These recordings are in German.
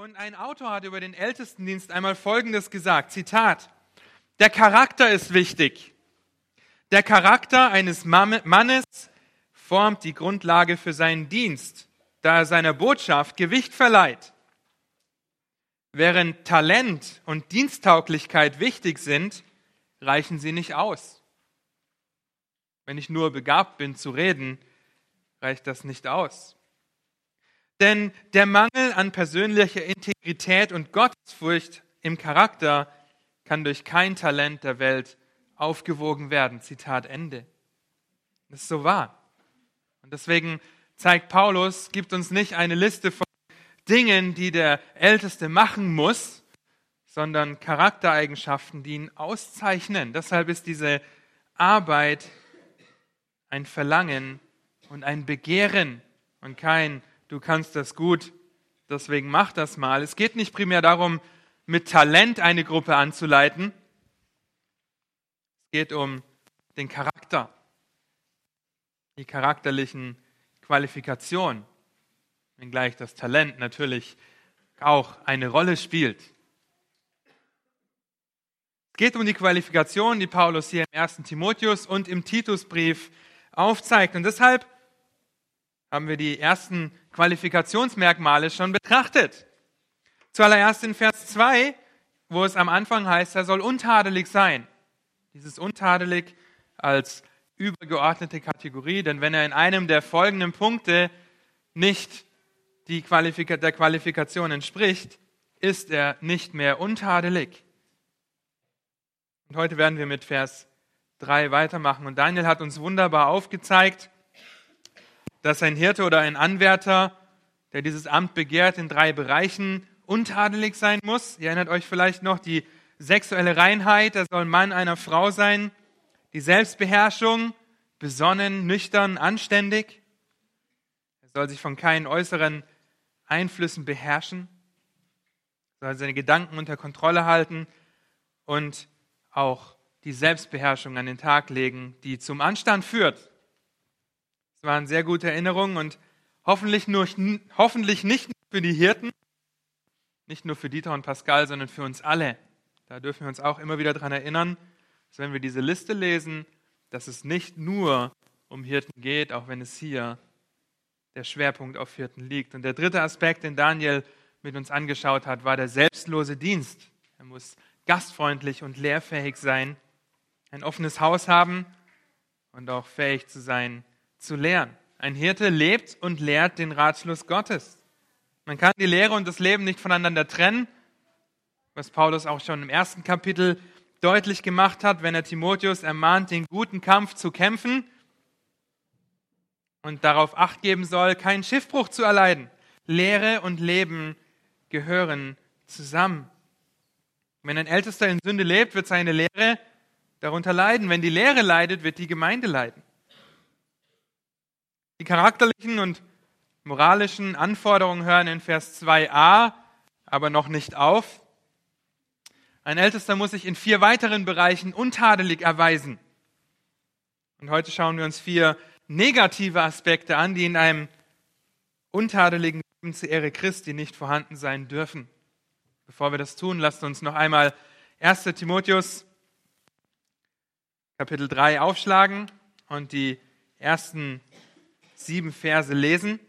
Und ein Autor hat über den Ältestendienst einmal Folgendes gesagt, Zitat, der Charakter ist wichtig. Der Charakter eines Mannes formt die Grundlage für seinen Dienst, da er seiner Botschaft Gewicht verleiht. Während Talent und Diensttauglichkeit wichtig sind, reichen sie nicht aus. Wenn ich nur begabt bin zu reden, reicht das nicht aus. Denn der Mangel an persönlicher Integrität und Gottesfurcht im Charakter kann durch kein Talent der Welt aufgewogen werden. Zitat Ende. Das ist so wahr. Und deswegen zeigt Paulus, gibt uns nicht eine Liste von Dingen, die der Älteste machen muss, sondern Charaktereigenschaften, die ihn auszeichnen. Deshalb ist diese Arbeit ein Verlangen und ein Begehren und kein du kannst das gut, deswegen mach das mal. Es geht nicht primär darum, mit Talent eine Gruppe anzuleiten. Es geht um den Charakter, die charakterlichen Qualifikationen, wenngleich das Talent natürlich auch eine Rolle spielt. Es geht um die Qualifikation, die Paulus hier im 1. Timotheus und im Titusbrief aufzeigt. Und deshalb haben wir die ersten Qualifikationsmerkmale schon betrachtet. Zuallererst in Vers 2, wo es am Anfang heißt, er soll untadelig sein. Dieses untadelig als übergeordnete Kategorie, denn wenn er in einem der folgenden Punkte nicht die Qualifika der Qualifikation entspricht, ist er nicht mehr untadelig. Und heute werden wir mit Vers 3 weitermachen. Und Daniel hat uns wunderbar aufgezeigt, dass ein Hirte oder ein Anwärter, der dieses Amt begehrt, in drei Bereichen untadelig sein muss. Ihr erinnert euch vielleicht noch die sexuelle Reinheit, er soll Mann einer Frau sein, die Selbstbeherrschung, besonnen, nüchtern, anständig. Er soll sich von keinen äußeren Einflüssen beherrschen, soll seine Gedanken unter Kontrolle halten und auch die Selbstbeherrschung an den Tag legen, die zum Anstand führt. Es waren sehr gute Erinnerungen und hoffentlich, nur, hoffentlich nicht nur für die Hirten, nicht nur für Dieter und Pascal, sondern für uns alle. Da dürfen wir uns auch immer wieder daran erinnern, dass wenn wir diese Liste lesen, dass es nicht nur um Hirten geht, auch wenn es hier der Schwerpunkt auf Hirten liegt. Und der dritte Aspekt, den Daniel mit uns angeschaut hat, war der selbstlose Dienst. Er muss gastfreundlich und lehrfähig sein, ein offenes Haus haben und auch fähig zu sein, zu lehren. Ein Hirte lebt und lehrt den Ratschluss Gottes. Man kann die Lehre und das Leben nicht voneinander trennen, was Paulus auch schon im ersten Kapitel deutlich gemacht hat, wenn er Timotheus ermahnt, den guten Kampf zu kämpfen und darauf acht geben soll, keinen Schiffbruch zu erleiden. Lehre und Leben gehören zusammen. Wenn ein Ältester in Sünde lebt, wird seine Lehre darunter leiden. Wenn die Lehre leidet, wird die Gemeinde leiden. Die charakterlichen und moralischen Anforderungen hören in Vers 2a aber noch nicht auf. Ein Ältester muss sich in vier weiteren Bereichen untadelig erweisen. Und heute schauen wir uns vier negative Aspekte an, die in einem untadeligen Leben zur Ehre Christi nicht vorhanden sein dürfen. Bevor wir das tun, lasst uns noch einmal 1 Timotheus Kapitel 3 aufschlagen und die ersten sieben Verse lesen.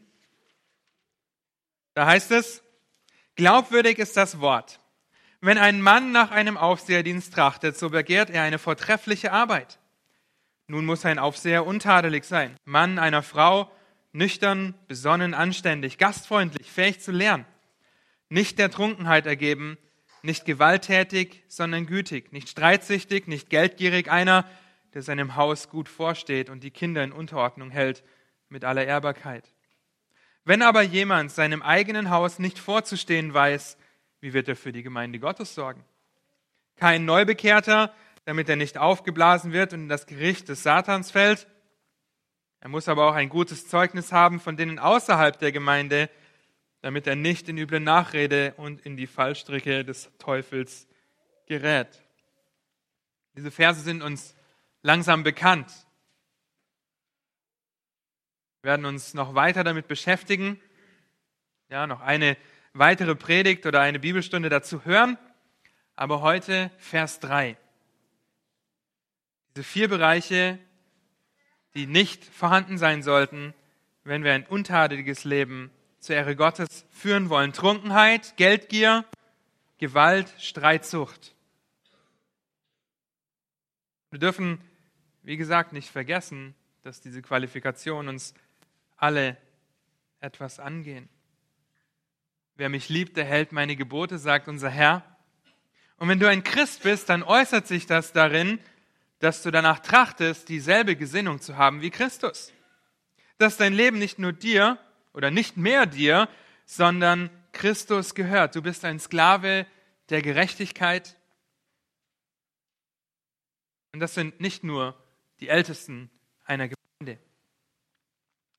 Da heißt es, glaubwürdig ist das Wort. Wenn ein Mann nach einem Aufseherdienst trachtet, so begehrt er eine vortreffliche Arbeit. Nun muss ein Aufseher untadelig sein, Mann einer Frau, nüchtern, besonnen, anständig, gastfreundlich, fähig zu lernen, nicht der Trunkenheit ergeben, nicht gewalttätig, sondern gütig, nicht streitsüchtig, nicht geldgierig, einer, der seinem Haus gut vorsteht und die Kinder in Unterordnung hält, mit aller Ehrbarkeit. Wenn aber jemand seinem eigenen Haus nicht vorzustehen weiß, wie wird er für die Gemeinde Gottes sorgen? Kein Neubekehrter, damit er nicht aufgeblasen wird und in das Gericht des Satans fällt. Er muss aber auch ein gutes Zeugnis haben von denen außerhalb der Gemeinde, damit er nicht in üble Nachrede und in die Fallstricke des Teufels gerät. Diese Verse sind uns langsam bekannt. Wir werden uns noch weiter damit beschäftigen. Ja, noch eine weitere Predigt oder eine Bibelstunde dazu hören. Aber heute Vers 3. Diese vier Bereiche, die nicht vorhanden sein sollten, wenn wir ein untadeliges Leben zur Ehre Gottes führen wollen. Trunkenheit, Geldgier, Gewalt, Streitsucht. Wir dürfen, wie gesagt, nicht vergessen, dass diese Qualifikationen uns alle etwas angehen. Wer mich liebt, der hält meine Gebote, sagt unser Herr. Und wenn du ein Christ bist, dann äußert sich das darin, dass du danach trachtest, dieselbe Gesinnung zu haben wie Christus. Dass dein Leben nicht nur dir oder nicht mehr dir, sondern Christus gehört. Du bist ein Sklave der Gerechtigkeit. Und das sind nicht nur die Ältesten einer Gemeinde.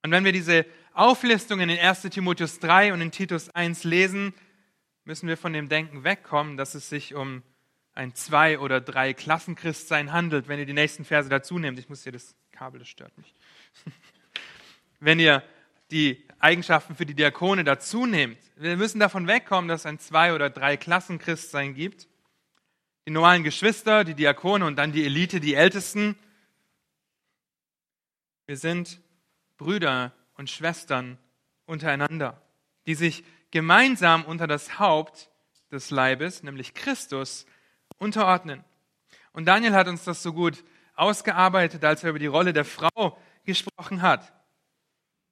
Und wenn wir diese Auflistungen in 1 Timotheus 3 und in Titus 1 lesen, müssen wir von dem Denken wegkommen, dass es sich um ein Zwei- oder drei Klassenchristsein handelt, wenn ihr die nächsten Verse dazu nehmt. Ich muss hier das Kabel, das stört mich. wenn ihr die Eigenschaften für die Diakone dazu nehmt. Wir müssen davon wegkommen, dass es ein Zwei- oder drei Klassenchristsein gibt. Die normalen Geschwister, die Diakone und dann die Elite, die Ältesten. Wir sind Brüder und Schwestern untereinander, die sich gemeinsam unter das Haupt des Leibes, nämlich Christus, unterordnen. Und Daniel hat uns das so gut ausgearbeitet, als er über die Rolle der Frau gesprochen hat.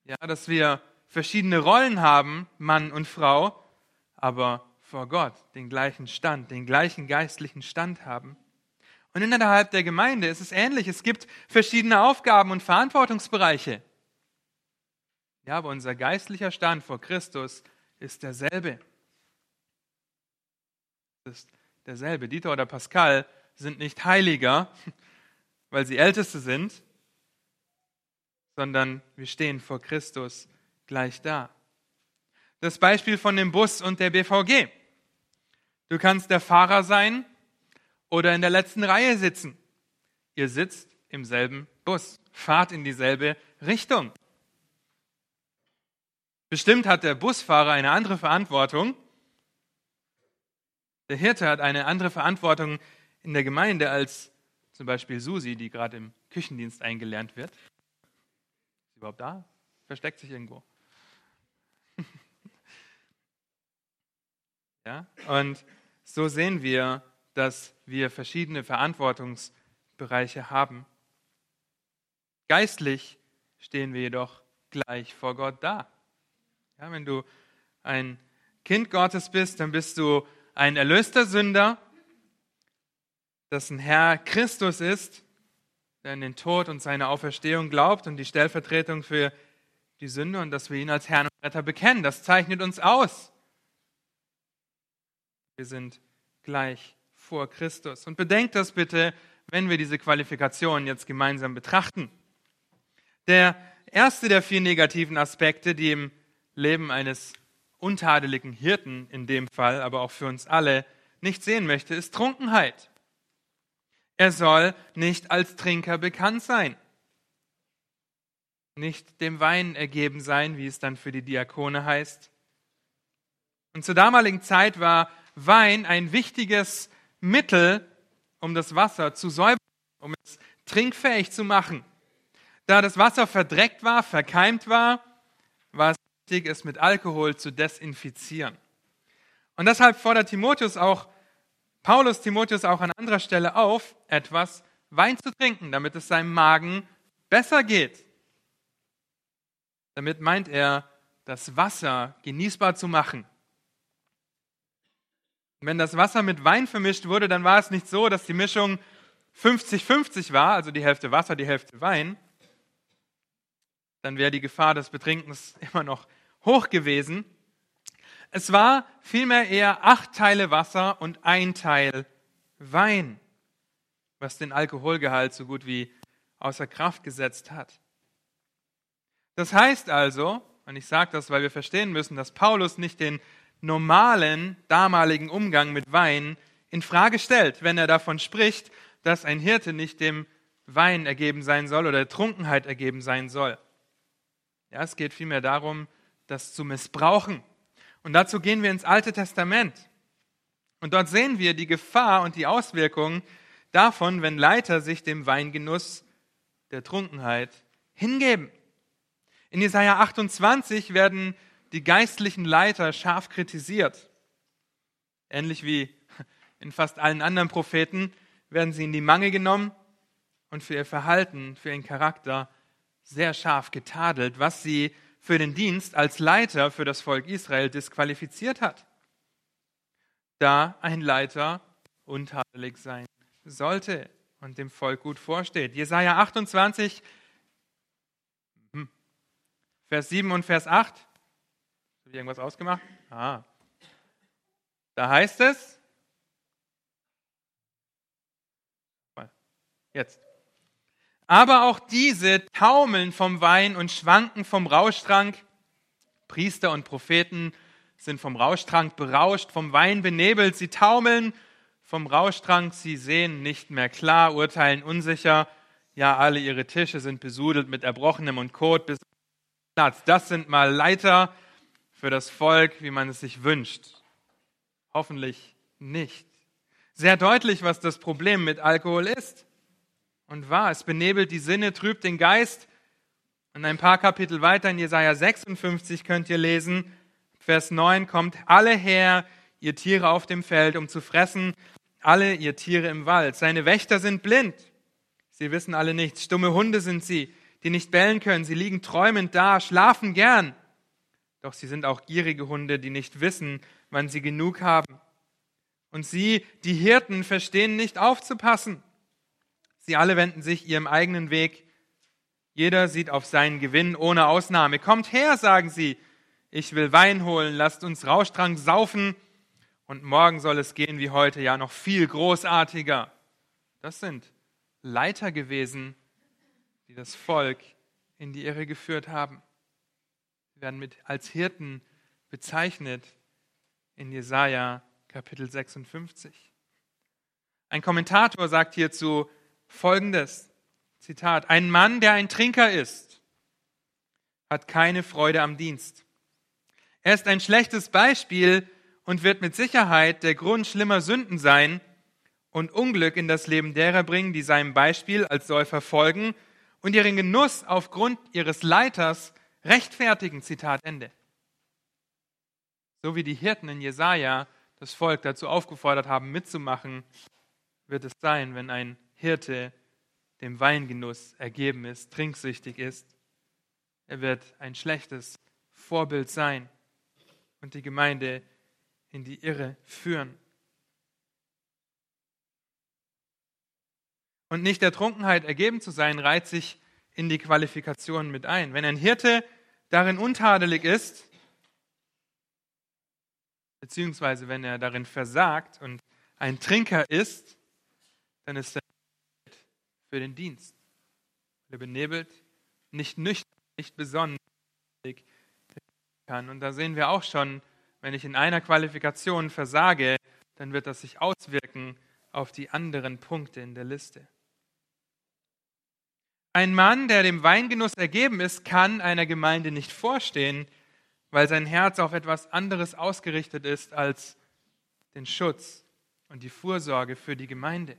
Ja, dass wir verschiedene Rollen haben, Mann und Frau, aber vor Gott den gleichen Stand, den gleichen geistlichen Stand haben. Und innerhalb der Gemeinde ist es ähnlich. Es gibt verschiedene Aufgaben und Verantwortungsbereiche. Ja, aber unser geistlicher Stand vor Christus ist derselbe. Ist derselbe. Dieter oder Pascal sind nicht Heiliger, weil sie Älteste sind, sondern wir stehen vor Christus gleich da. Das Beispiel von dem Bus und der BVG. Du kannst der Fahrer sein oder in der letzten Reihe sitzen. Ihr sitzt im selben Bus, fahrt in dieselbe Richtung. Bestimmt hat der Busfahrer eine andere Verantwortung der Hirte hat eine andere Verantwortung in der Gemeinde als zum Beispiel Susi, die gerade im Küchendienst eingelernt wird. Ist sie überhaupt da? Versteckt sich irgendwo. ja? Und so sehen wir, dass wir verschiedene Verantwortungsbereiche haben. Geistlich stehen wir jedoch gleich vor Gott da. Ja, wenn du ein Kind Gottes bist, dann bist du ein erlöster Sünder, dessen Herr Christus ist, der an den Tod und seine Auferstehung glaubt und die Stellvertretung für die Sünde und dass wir ihn als Herrn und Retter bekennen. Das zeichnet uns aus. Wir sind gleich vor Christus. Und bedenkt das bitte, wenn wir diese Qualifikationen jetzt gemeinsam betrachten. Der erste der vier negativen Aspekte, die im Leben eines untadeligen Hirten in dem Fall, aber auch für uns alle, nicht sehen möchte, ist Trunkenheit. Er soll nicht als Trinker bekannt sein, nicht dem Wein ergeben sein, wie es dann für die Diakone heißt. Und zur damaligen Zeit war Wein ein wichtiges Mittel, um das Wasser zu säubern, um es trinkfähig zu machen. Da das Wasser verdreckt war, verkeimt war, war es wichtig, es mit Alkohol zu desinfizieren. Und deshalb fordert Timotheus auch, Paulus Timotheus auch an anderer Stelle auf, etwas Wein zu trinken, damit es seinem Magen besser geht. Damit meint er, das Wasser genießbar zu machen. wenn das Wasser mit Wein vermischt wurde, dann war es nicht so, dass die Mischung 50-50 war, also die Hälfte Wasser, die Hälfte Wein. Dann wäre die Gefahr des Betrinkens immer noch hoch gewesen. Es war vielmehr eher acht Teile Wasser und ein Teil Wein, was den Alkoholgehalt so gut wie außer Kraft gesetzt hat. Das heißt also, und ich sage das, weil wir verstehen müssen, dass Paulus nicht den normalen damaligen Umgang mit Wein in Frage stellt, wenn er davon spricht, dass ein Hirte nicht dem Wein ergeben sein soll oder der Trunkenheit ergeben sein soll. Ja, es geht vielmehr darum, das zu missbrauchen. Und dazu gehen wir ins Alte Testament. Und dort sehen wir die Gefahr und die Auswirkungen davon, wenn Leiter sich dem Weingenuss der Trunkenheit hingeben. In Jesaja 28 werden die geistlichen Leiter scharf kritisiert. Ähnlich wie in fast allen anderen Propheten werden sie in die Mangel genommen und für ihr Verhalten, für ihren Charakter sehr scharf getadelt, was sie für den Dienst als Leiter für das Volk Israel disqualifiziert hat. Da ein Leiter untadelig sein sollte und dem Volk gut vorsteht. Jesaja 28, hm, Vers 7 und Vers 8. Habe ich irgendwas ausgemacht? Ah. Da heißt es, jetzt. Aber auch diese taumeln vom Wein und schwanken vom Rauschtrank. Priester und Propheten sind vom Rauschtrank berauscht, vom Wein benebelt. Sie taumeln vom Rauschtrank, sie sehen nicht mehr klar, urteilen unsicher. Ja, alle ihre Tische sind besudelt mit Erbrochenem und Kot bis Platz. Das sind mal Leiter für das Volk, wie man es sich wünscht. Hoffentlich nicht. Sehr deutlich, was das Problem mit Alkohol ist und wahr. Es benebelt die Sinne, trübt den Geist. Und ein paar Kapitel weiter in Jesaja 56 könnt ihr lesen, Vers 9 kommt, alle her, ihr Tiere auf dem Feld, um zu fressen, alle ihr Tiere im Wald. Seine Wächter sind blind. Sie wissen alle nichts. Stumme Hunde sind sie, die nicht bellen können. Sie liegen träumend da, schlafen gern. Doch sie sind auch gierige Hunde, die nicht wissen, wann sie genug haben. Und sie, die Hirten, verstehen nicht aufzupassen. Sie alle wenden sich ihrem eigenen Weg. Jeder sieht auf seinen Gewinn ohne Ausnahme. Kommt her, sagen sie. Ich will Wein holen, lasst uns Rauschtrank saufen. Und morgen soll es gehen wie heute, ja noch viel großartiger. Das sind Leiter gewesen, die das Volk in die Irre geführt haben. Sie werden mit, als Hirten bezeichnet in Jesaja Kapitel 56. Ein Kommentator sagt hierzu, folgendes, Zitat, ein Mann, der ein Trinker ist, hat keine Freude am Dienst. Er ist ein schlechtes Beispiel und wird mit Sicherheit der Grund schlimmer Sünden sein und Unglück in das Leben derer bringen, die seinem Beispiel als Säufer folgen und ihren Genuss aufgrund ihres Leiters rechtfertigen. Zitat Ende. So wie die Hirten in Jesaja das Volk dazu aufgefordert haben, mitzumachen, wird es sein, wenn ein Hirte dem Weingenuss ergeben ist, trinksüchtig ist. Er wird ein schlechtes Vorbild sein und die Gemeinde in die Irre führen. Und nicht der Trunkenheit ergeben zu sein, reiht sich in die Qualifikation mit ein. Wenn ein Hirte darin untadelig ist, beziehungsweise wenn er darin versagt und ein Trinker ist, dann ist er für den Dienst. Er benebelt, nicht nüchtern, nicht besonnen kann. Und da sehen wir auch schon, wenn ich in einer Qualifikation versage, dann wird das sich auswirken auf die anderen Punkte in der Liste. Ein Mann, der dem Weingenuss ergeben ist, kann einer Gemeinde nicht vorstehen, weil sein Herz auf etwas anderes ausgerichtet ist als den Schutz und die Fürsorge für die Gemeinde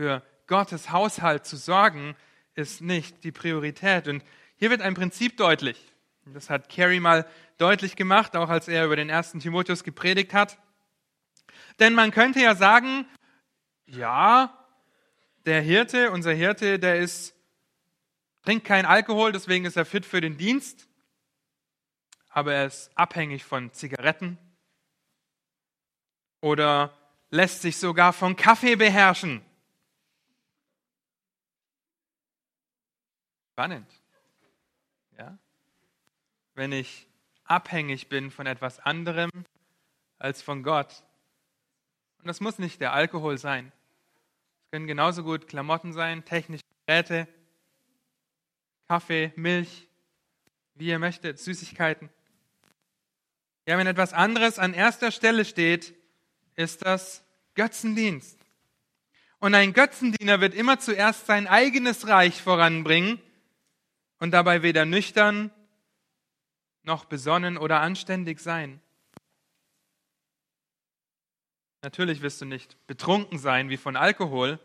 für Gottes Haushalt zu sorgen, ist nicht die Priorität. Und hier wird ein Prinzip deutlich. Das hat Carey mal deutlich gemacht, auch als er über den ersten Timotheus gepredigt hat. Denn man könnte ja sagen, ja, der Hirte, unser Hirte, der ist, trinkt kein Alkohol, deswegen ist er fit für den Dienst, aber er ist abhängig von Zigaretten oder lässt sich sogar von Kaffee beherrschen. Spannend. Ja? Wenn ich abhängig bin von etwas anderem als von Gott. Und das muss nicht der Alkohol sein. Es können genauso gut Klamotten sein, technische Geräte, Kaffee, Milch, wie ihr möchtet, Süßigkeiten. Ja, wenn etwas anderes an erster Stelle steht, ist das Götzendienst. Und ein Götzendiener wird immer zuerst sein eigenes Reich voranbringen und dabei weder nüchtern noch besonnen oder anständig sein. Natürlich wirst du nicht betrunken sein wie von Alkohol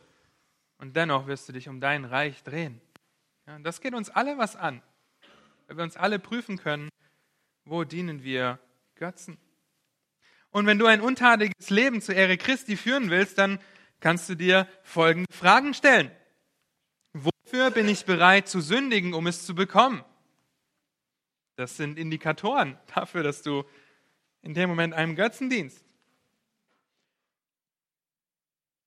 und dennoch wirst du dich um dein Reich drehen. Ja, das geht uns alle was an, weil wir uns alle prüfen können, wo dienen wir Götzen. Und wenn du ein untadiges Leben zur Ehre Christi führen willst, dann kannst du dir folgende Fragen stellen. Wofür bin ich bereit zu sündigen, um es zu bekommen? Das sind Indikatoren dafür, dass du in dem Moment einem Götzen dienst.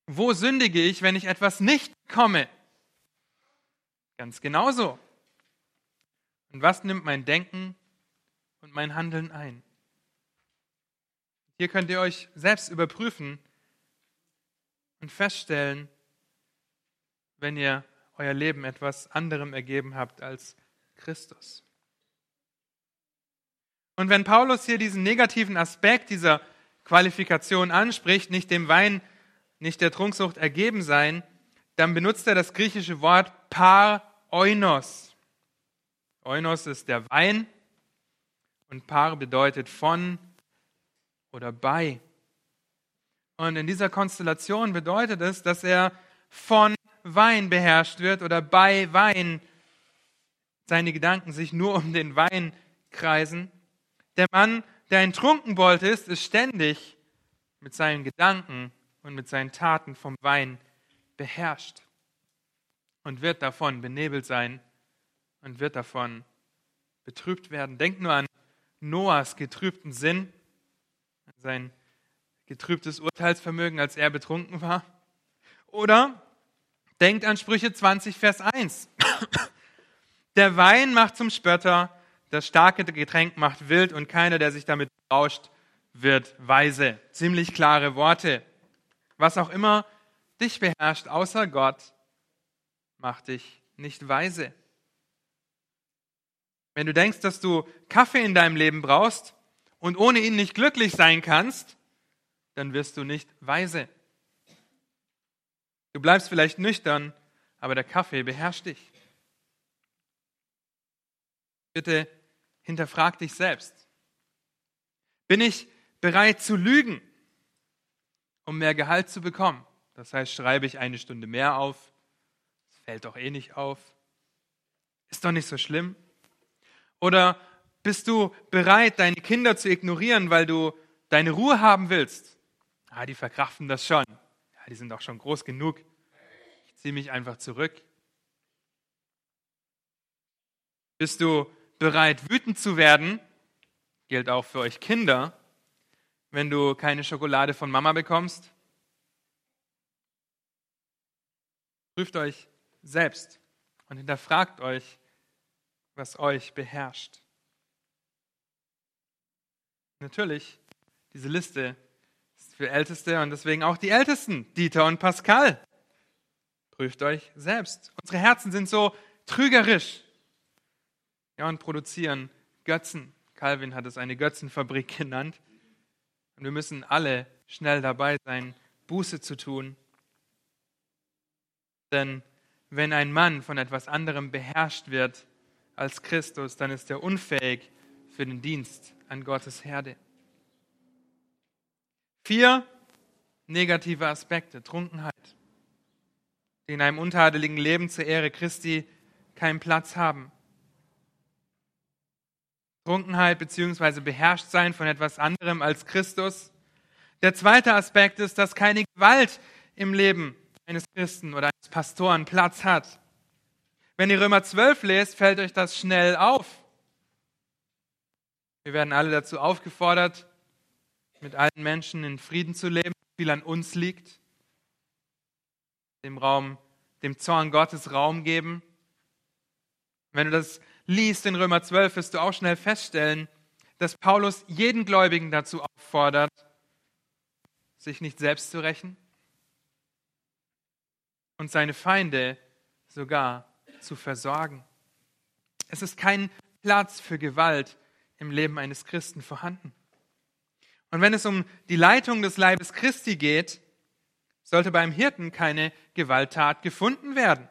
Wo sündige ich, wenn ich etwas nicht komme? Ganz genauso. Und was nimmt mein Denken und mein Handeln ein? Hier könnt ihr euch selbst überprüfen und feststellen, wenn ihr euer Leben etwas anderem ergeben habt als Christus. Und wenn Paulus hier diesen negativen Aspekt dieser Qualifikation anspricht, nicht dem Wein, nicht der Trunksucht ergeben sein, dann benutzt er das griechische Wort par oinos. Oinos ist der Wein und par bedeutet von oder bei. Und in dieser Konstellation bedeutet es, dass er von Wein beherrscht wird oder bei Wein seine Gedanken sich nur um den Wein kreisen. Der Mann, der ein Trunkenbold ist, ist ständig mit seinen Gedanken und mit seinen Taten vom Wein beherrscht und wird davon benebelt sein und wird davon betrübt werden. Denkt nur an Noahs getrübten Sinn, sein getrübtes Urteilsvermögen, als er betrunken war. Oder denkt an Sprüche 20, Vers 1. Der Wein macht zum Spötter, das starke Getränk macht wild und keiner, der sich damit rauscht, wird weise. Ziemlich klare Worte. Was auch immer dich beherrscht, außer Gott, macht dich nicht weise. Wenn du denkst, dass du Kaffee in deinem Leben brauchst und ohne ihn nicht glücklich sein kannst, dann wirst du nicht weise. Du bleibst vielleicht nüchtern, aber der Kaffee beherrscht dich. Bitte hinterfrag dich selbst. Bin ich bereit zu lügen, um mehr Gehalt zu bekommen? Das heißt, schreibe ich eine Stunde mehr auf? Das fällt doch eh nicht auf. Ist doch nicht so schlimm. Oder bist du bereit, deine Kinder zu ignorieren, weil du deine Ruhe haben willst? ah, die verkraften das schon. Die sind doch schon groß genug. Ich ziehe mich einfach zurück. Bist du bereit, wütend zu werden? Gilt auch für euch Kinder, wenn du keine Schokolade von Mama bekommst. Prüft euch selbst und hinterfragt euch, was euch beherrscht. Natürlich, diese Liste für Älteste und deswegen auch die Ältesten, Dieter und Pascal. Prüft euch selbst. Unsere Herzen sind so trügerisch. Ja, und produzieren Götzen. Calvin hat es eine Götzenfabrik genannt. Und wir müssen alle schnell dabei sein, Buße zu tun. Denn wenn ein Mann von etwas anderem beherrscht wird als Christus, dann ist er unfähig für den Dienst an Gottes Herde. Vier negative Aspekte. Trunkenheit, die in einem untadeligen Leben zur Ehre Christi keinen Platz haben. Trunkenheit bzw. beherrscht sein von etwas anderem als Christus. Der zweite Aspekt ist, dass keine Gewalt im Leben eines Christen oder eines Pastoren Platz hat. Wenn ihr Römer 12 lest, fällt euch das schnell auf. Wir werden alle dazu aufgefordert, mit allen Menschen in Frieden zu leben, viel an uns liegt, dem Raum, dem Zorn Gottes Raum geben. Wenn du das liest in Römer 12, wirst du auch schnell feststellen, dass Paulus jeden Gläubigen dazu auffordert, sich nicht selbst zu rächen und seine Feinde sogar zu versorgen. Es ist kein Platz für Gewalt im Leben eines Christen vorhanden. Und wenn es um die Leitung des Leibes Christi geht, sollte beim Hirten keine Gewalttat gefunden werden.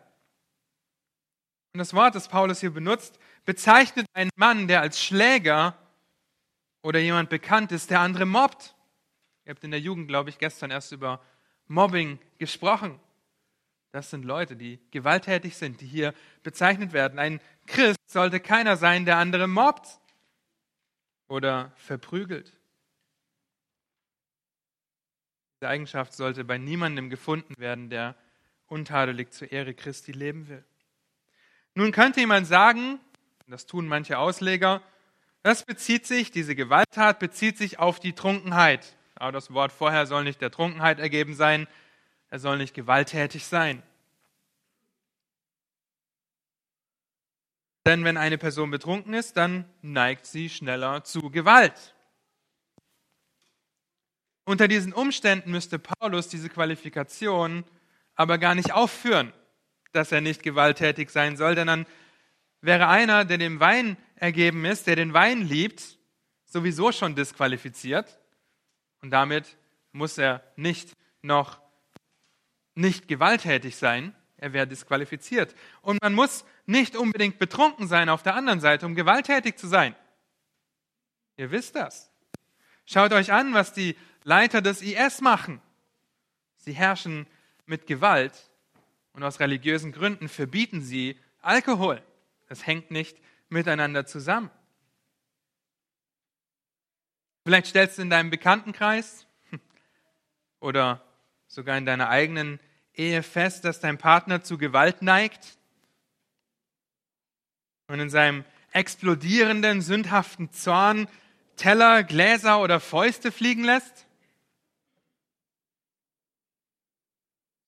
Und das Wort, das Paulus hier benutzt, bezeichnet einen Mann, der als Schläger oder jemand bekannt ist, der andere mobbt. Ihr habt in der Jugend, glaube ich, gestern erst über Mobbing gesprochen. Das sind Leute, die gewalttätig sind, die hier bezeichnet werden. Ein Christ sollte keiner sein, der andere mobbt oder verprügelt. Diese Eigenschaft sollte bei niemandem gefunden werden, der untadelig zur Ehre Christi leben will. Nun könnte jemand sagen, das tun manche Ausleger, das bezieht sich, diese Gewalttat bezieht sich auf die Trunkenheit. Aber das Wort vorher soll nicht der Trunkenheit ergeben sein, er soll nicht gewalttätig sein. Denn wenn eine Person betrunken ist, dann neigt sie schneller zu Gewalt. Unter diesen Umständen müsste Paulus diese Qualifikation aber gar nicht aufführen, dass er nicht gewalttätig sein soll, denn dann wäre einer, der dem Wein ergeben ist, der den Wein liebt, sowieso schon disqualifiziert und damit muss er nicht noch nicht gewalttätig sein, er wäre disqualifiziert. Und man muss nicht unbedingt betrunken sein auf der anderen Seite, um gewalttätig zu sein. Ihr wisst das. Schaut euch an, was die Leiter des IS machen. Sie herrschen mit Gewalt und aus religiösen Gründen verbieten sie Alkohol. Das hängt nicht miteinander zusammen. Vielleicht stellst du in deinem Bekanntenkreis oder sogar in deiner eigenen Ehe fest, dass dein Partner zu Gewalt neigt und in seinem explodierenden, sündhaften Zorn Teller, Gläser oder Fäuste fliegen lässt?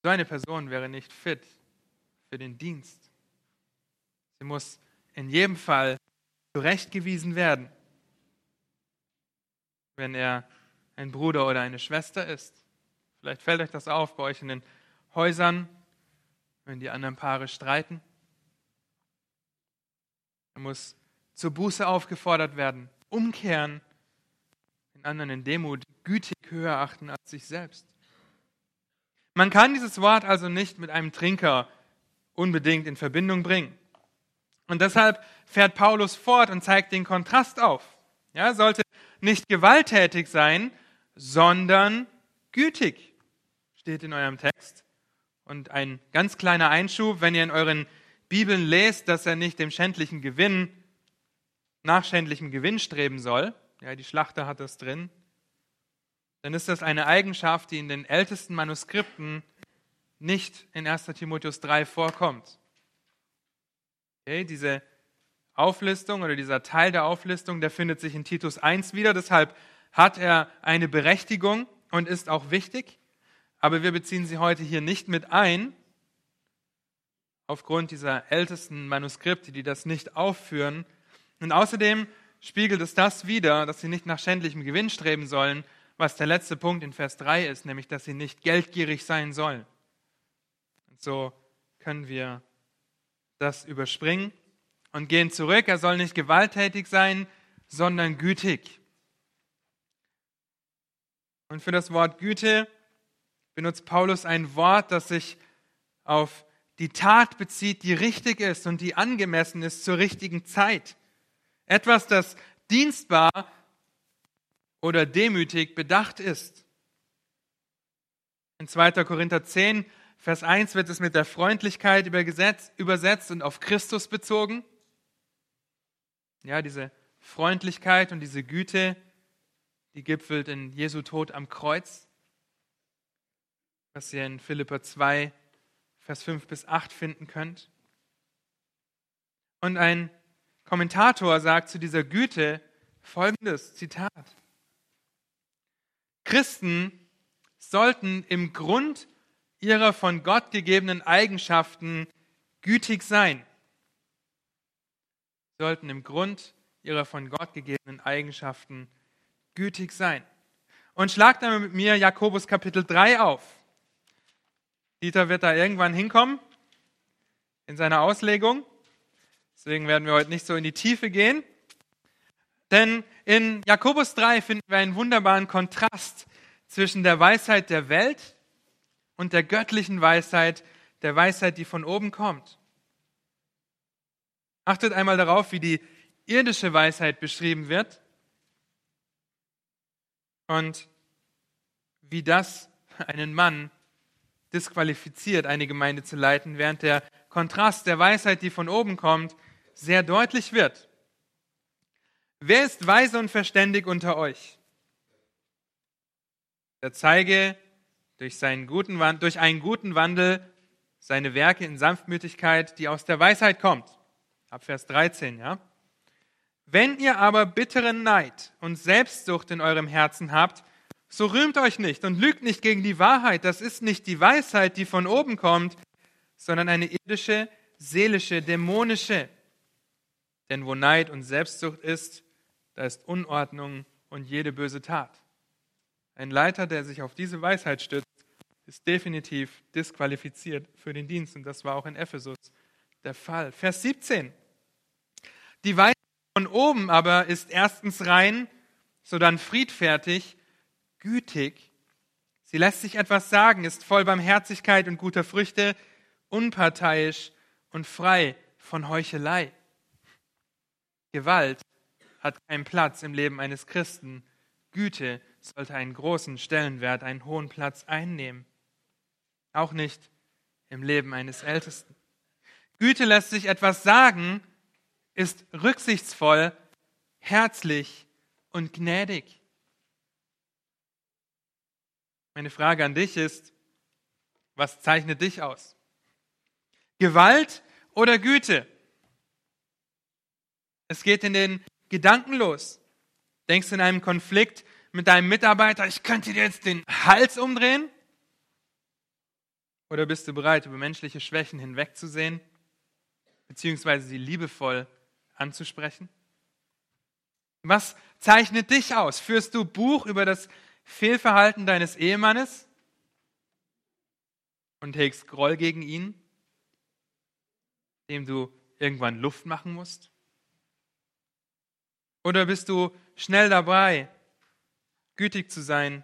So eine Person wäre nicht fit für den Dienst. Sie muss in jedem Fall zurechtgewiesen werden, wenn er ein Bruder oder eine Schwester ist. Vielleicht fällt euch das auf bei euch in den Häusern, wenn die anderen Paare streiten. Er muss zur Buße aufgefordert werden, umkehren, den anderen in Demut gütig höher achten als sich selbst. Man kann dieses Wort also nicht mit einem Trinker unbedingt in Verbindung bringen. Und deshalb fährt Paulus fort und zeigt den Kontrast auf. Ja, sollte nicht gewalttätig sein, sondern gütig, steht in eurem Text. Und ein ganz kleiner Einschub, wenn ihr in euren Bibeln lest, dass er nicht dem schändlichen Gewinn, nach schändlichem Gewinn streben soll, ja, die Schlachter hat das drin, dann ist das eine Eigenschaft, die in den ältesten Manuskripten nicht in 1 Timotheus 3 vorkommt. Okay, diese Auflistung oder dieser Teil der Auflistung, der findet sich in Titus 1 wieder, deshalb hat er eine Berechtigung und ist auch wichtig aber wir beziehen sie heute hier nicht mit ein, aufgrund dieser ältesten Manuskripte, die das nicht aufführen. Und außerdem spiegelt es das wider, dass sie nicht nach schändlichem Gewinn streben sollen, was der letzte Punkt in Vers 3 ist, nämlich dass sie nicht geldgierig sein sollen. Und so können wir das überspringen und gehen zurück. Er soll nicht gewalttätig sein, sondern gütig. Und für das Wort Güte benutzt Paulus ein Wort, das sich auf die Tat bezieht, die richtig ist und die angemessen ist zur richtigen Zeit. Etwas, das dienstbar oder demütig bedacht ist. In 2. Korinther 10, Vers 1 wird es mit der Freundlichkeit übersetzt und auf Christus bezogen. Ja, diese Freundlichkeit und diese Güte, die gipfelt in Jesu Tod am Kreuz was ihr in Philippa 2, Vers 5 bis 8 finden könnt. Und ein Kommentator sagt zu dieser Güte folgendes Zitat. Christen sollten im Grund ihrer von Gott gegebenen Eigenschaften gütig sein. Sollten im Grund ihrer von Gott gegebenen Eigenschaften gütig sein. Und schlagt einmal mit mir Jakobus Kapitel 3 auf. Dieter wird da irgendwann hinkommen in seiner Auslegung. Deswegen werden wir heute nicht so in die Tiefe gehen. Denn in Jakobus 3 finden wir einen wunderbaren Kontrast zwischen der Weisheit der Welt und der göttlichen Weisheit, der Weisheit, die von oben kommt. Achtet einmal darauf, wie die irdische Weisheit beschrieben wird und wie das einen Mann disqualifiziert, eine Gemeinde zu leiten, während der Kontrast der Weisheit, die von oben kommt, sehr deutlich wird. Wer ist weise und verständig unter euch? Der zeige durch, seinen guten, durch einen guten Wandel seine Werke in Sanftmütigkeit, die aus der Weisheit kommt. Ab Vers 13, ja. Wenn ihr aber bitteren Neid und Selbstsucht in eurem Herzen habt, so rühmt euch nicht und lügt nicht gegen die Wahrheit. Das ist nicht die Weisheit, die von oben kommt, sondern eine irdische, seelische, dämonische. Denn wo Neid und Selbstsucht ist, da ist Unordnung und jede böse Tat. Ein Leiter, der sich auf diese Weisheit stützt, ist definitiv disqualifiziert für den Dienst. Und das war auch in Ephesus der Fall. Vers 17. Die Weisheit von oben aber ist erstens rein, sodann friedfertig, gütig. Sie lässt sich etwas sagen, ist voll Barmherzigkeit und guter Früchte, unparteiisch und frei von Heuchelei. Gewalt hat keinen Platz im Leben eines Christen. Güte sollte einen großen Stellenwert, einen hohen Platz einnehmen. Auch nicht im Leben eines Ältesten. Güte lässt sich etwas sagen, ist rücksichtsvoll, herzlich und gnädig. Meine Frage an dich ist, was zeichnet dich aus? Gewalt oder Güte? Es geht in den Gedanken los. Denkst du in einem Konflikt mit deinem Mitarbeiter, ich könnte dir jetzt den Hals umdrehen? Oder bist du bereit, über menschliche Schwächen hinwegzusehen, beziehungsweise sie liebevoll anzusprechen? Was zeichnet dich aus? Führst du Buch über das Fehlverhalten deines Ehemannes und hegst Groll gegen ihn, dem du irgendwann Luft machen musst? Oder bist du schnell dabei, gütig zu sein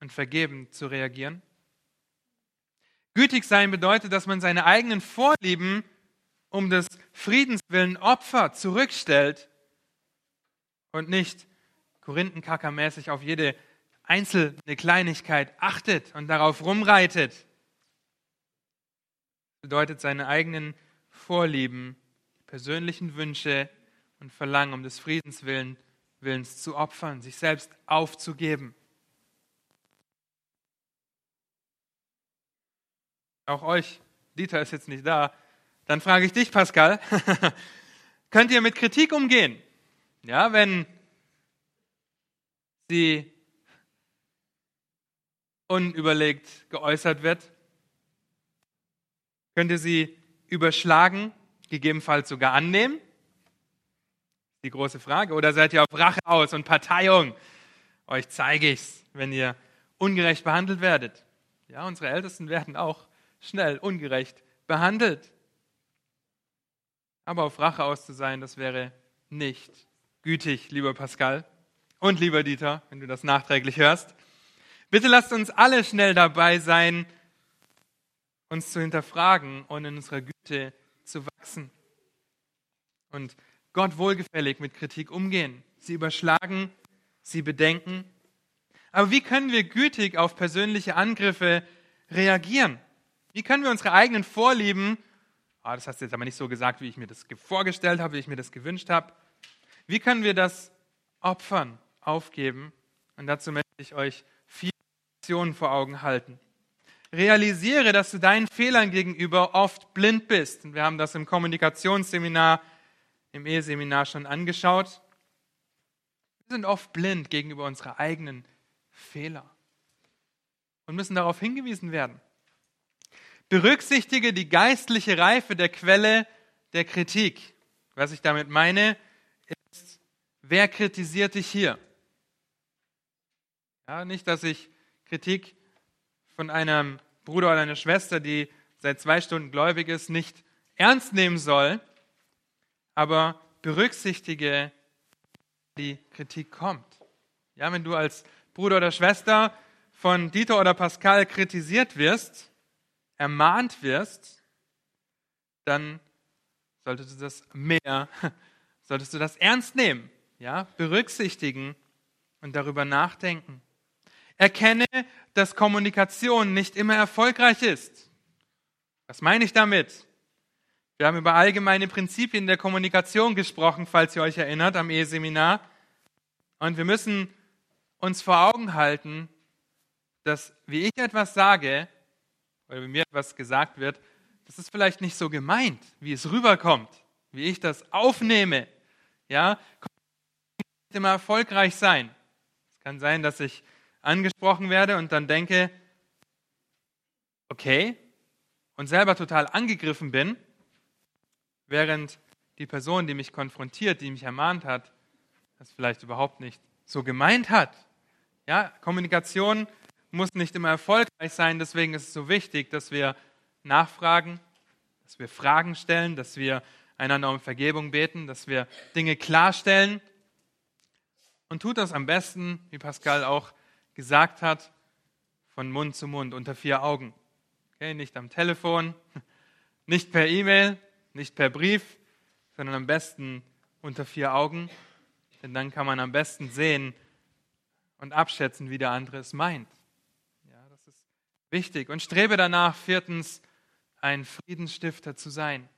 und vergebend zu reagieren? Gütig sein bedeutet, dass man seine eigenen Vorlieben um des Friedens willen Opfer zurückstellt und nicht Korinthenkackermäßig auf jede einzelne Kleinigkeit achtet und darauf rumreitet. Das bedeutet, seine eigenen Vorlieben, persönlichen Wünsche und Verlangen um des Friedens willen, Willens zu opfern, sich selbst aufzugeben. Auch euch, Dieter ist jetzt nicht da, dann frage ich dich, Pascal, könnt ihr mit Kritik umgehen? Ja, wenn sie unüberlegt geäußert wird, könnt ihr sie überschlagen, gegebenenfalls sogar annehmen? Die große Frage. Oder seid ihr auf Rache aus und Parteiung? Euch zeige ich's, wenn ihr ungerecht behandelt werdet. Ja, unsere Ältesten werden auch schnell ungerecht behandelt. Aber auf Rache aus zu sein, das wäre nicht gütig, lieber Pascal und lieber Dieter, wenn du das nachträglich hörst. Bitte lasst uns alle schnell dabei sein, uns zu hinterfragen und in unserer Güte zu wachsen. Und Gott wohlgefällig mit Kritik umgehen, sie überschlagen, sie bedenken. Aber wie können wir gütig auf persönliche Angriffe reagieren? Wie können wir unsere eigenen Vorlieben, oh, das hast du jetzt aber nicht so gesagt, wie ich mir das vorgestellt habe, wie ich mir das gewünscht habe, wie können wir das opfern, aufgeben? Und dazu möchte ich euch vier Optionen vor Augen halten. Realisiere, dass du deinen Fehlern gegenüber oft blind bist. Und wir haben das im Kommunikationsseminar im Eheseminar schon angeschaut. Wir sind oft blind gegenüber unserer eigenen Fehler und müssen darauf hingewiesen werden. Berücksichtige die geistliche Reife der Quelle der Kritik. Was ich damit meine, ist, wer kritisiert dich hier? Ja, nicht, dass ich Kritik von einem Bruder oder einer Schwester, die seit zwei Stunden gläubig ist, nicht ernst nehmen soll, aber berücksichtige, die Kritik kommt. Ja, wenn du als Bruder oder Schwester von Dieter oder Pascal kritisiert wirst, ermahnt wirst, dann solltest du das mehr, solltest du das ernst nehmen, ja, berücksichtigen und darüber nachdenken. Erkenne, dass Kommunikation nicht immer erfolgreich ist. Was meine ich damit? Wir haben über allgemeine Prinzipien der Kommunikation gesprochen, falls ihr euch erinnert, am Eheseminar. Und wir müssen uns vor Augen halten, dass wie ich etwas sage, oder wie mir etwas gesagt wird, das ist vielleicht nicht so gemeint, wie es rüberkommt, wie ich das aufnehme. Ja, nicht immer erfolgreich sein. Es kann sein, dass ich angesprochen werde und dann denke, okay, und selber total angegriffen bin, während die Person, die mich konfrontiert, die mich ermahnt hat, das vielleicht überhaupt nicht so gemeint hat. Ja, Kommunikation muss nicht immer erfolgreich sein, deswegen ist es so wichtig, dass wir nachfragen, dass wir Fragen stellen, dass wir einander um Vergebung beten, dass wir Dinge klarstellen. Und tut das am besten, wie Pascal auch gesagt hat, von Mund zu Mund, unter vier Augen. Okay, nicht am Telefon, nicht per E-Mail, nicht per Brief, sondern am besten unter vier Augen. Denn dann kann man am besten sehen und abschätzen, wie der andere es meint. Ja, das ist wichtig. Und strebe danach, viertens, ein Friedensstifter zu sein.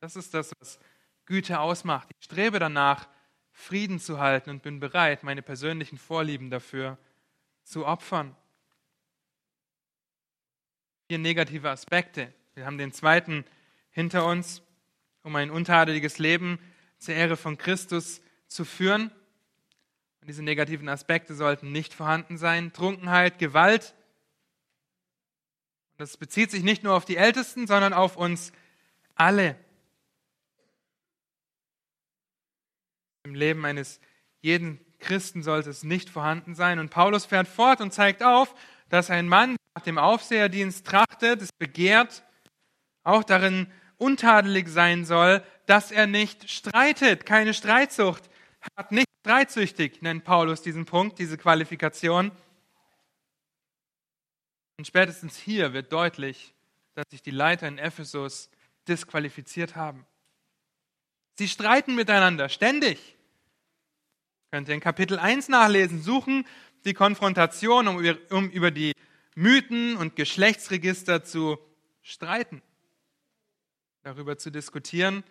Das ist das, was Güte ausmacht. Ich strebe danach, Frieden zu halten und bin bereit, meine persönlichen Vorlieben dafür zu opfern. Vier negative Aspekte. Wir haben den zweiten hinter uns, um ein untadeliges Leben zur Ehre von Christus zu führen. Und diese negativen Aspekte sollten nicht vorhanden sein. Trunkenheit, Gewalt. Das bezieht sich nicht nur auf die Ältesten, sondern auf uns alle. Im Leben eines jeden Christen sollte es nicht vorhanden sein. Und Paulus fährt fort und zeigt auf, dass ein Mann nach dem Aufseherdienst trachtet, es begehrt, auch darin untadelig sein soll, dass er nicht streitet, keine Streitsucht hat, nicht streitsüchtig, nennt Paulus diesen Punkt, diese Qualifikation. Und spätestens hier wird deutlich, dass sich die Leiter in Ephesus disqualifiziert haben. Sie streiten miteinander ständig. Könnt ihr in Kapitel 1 nachlesen, suchen die Konfrontation, um über, um über die Mythen und Geschlechtsregister zu streiten, darüber zu diskutieren,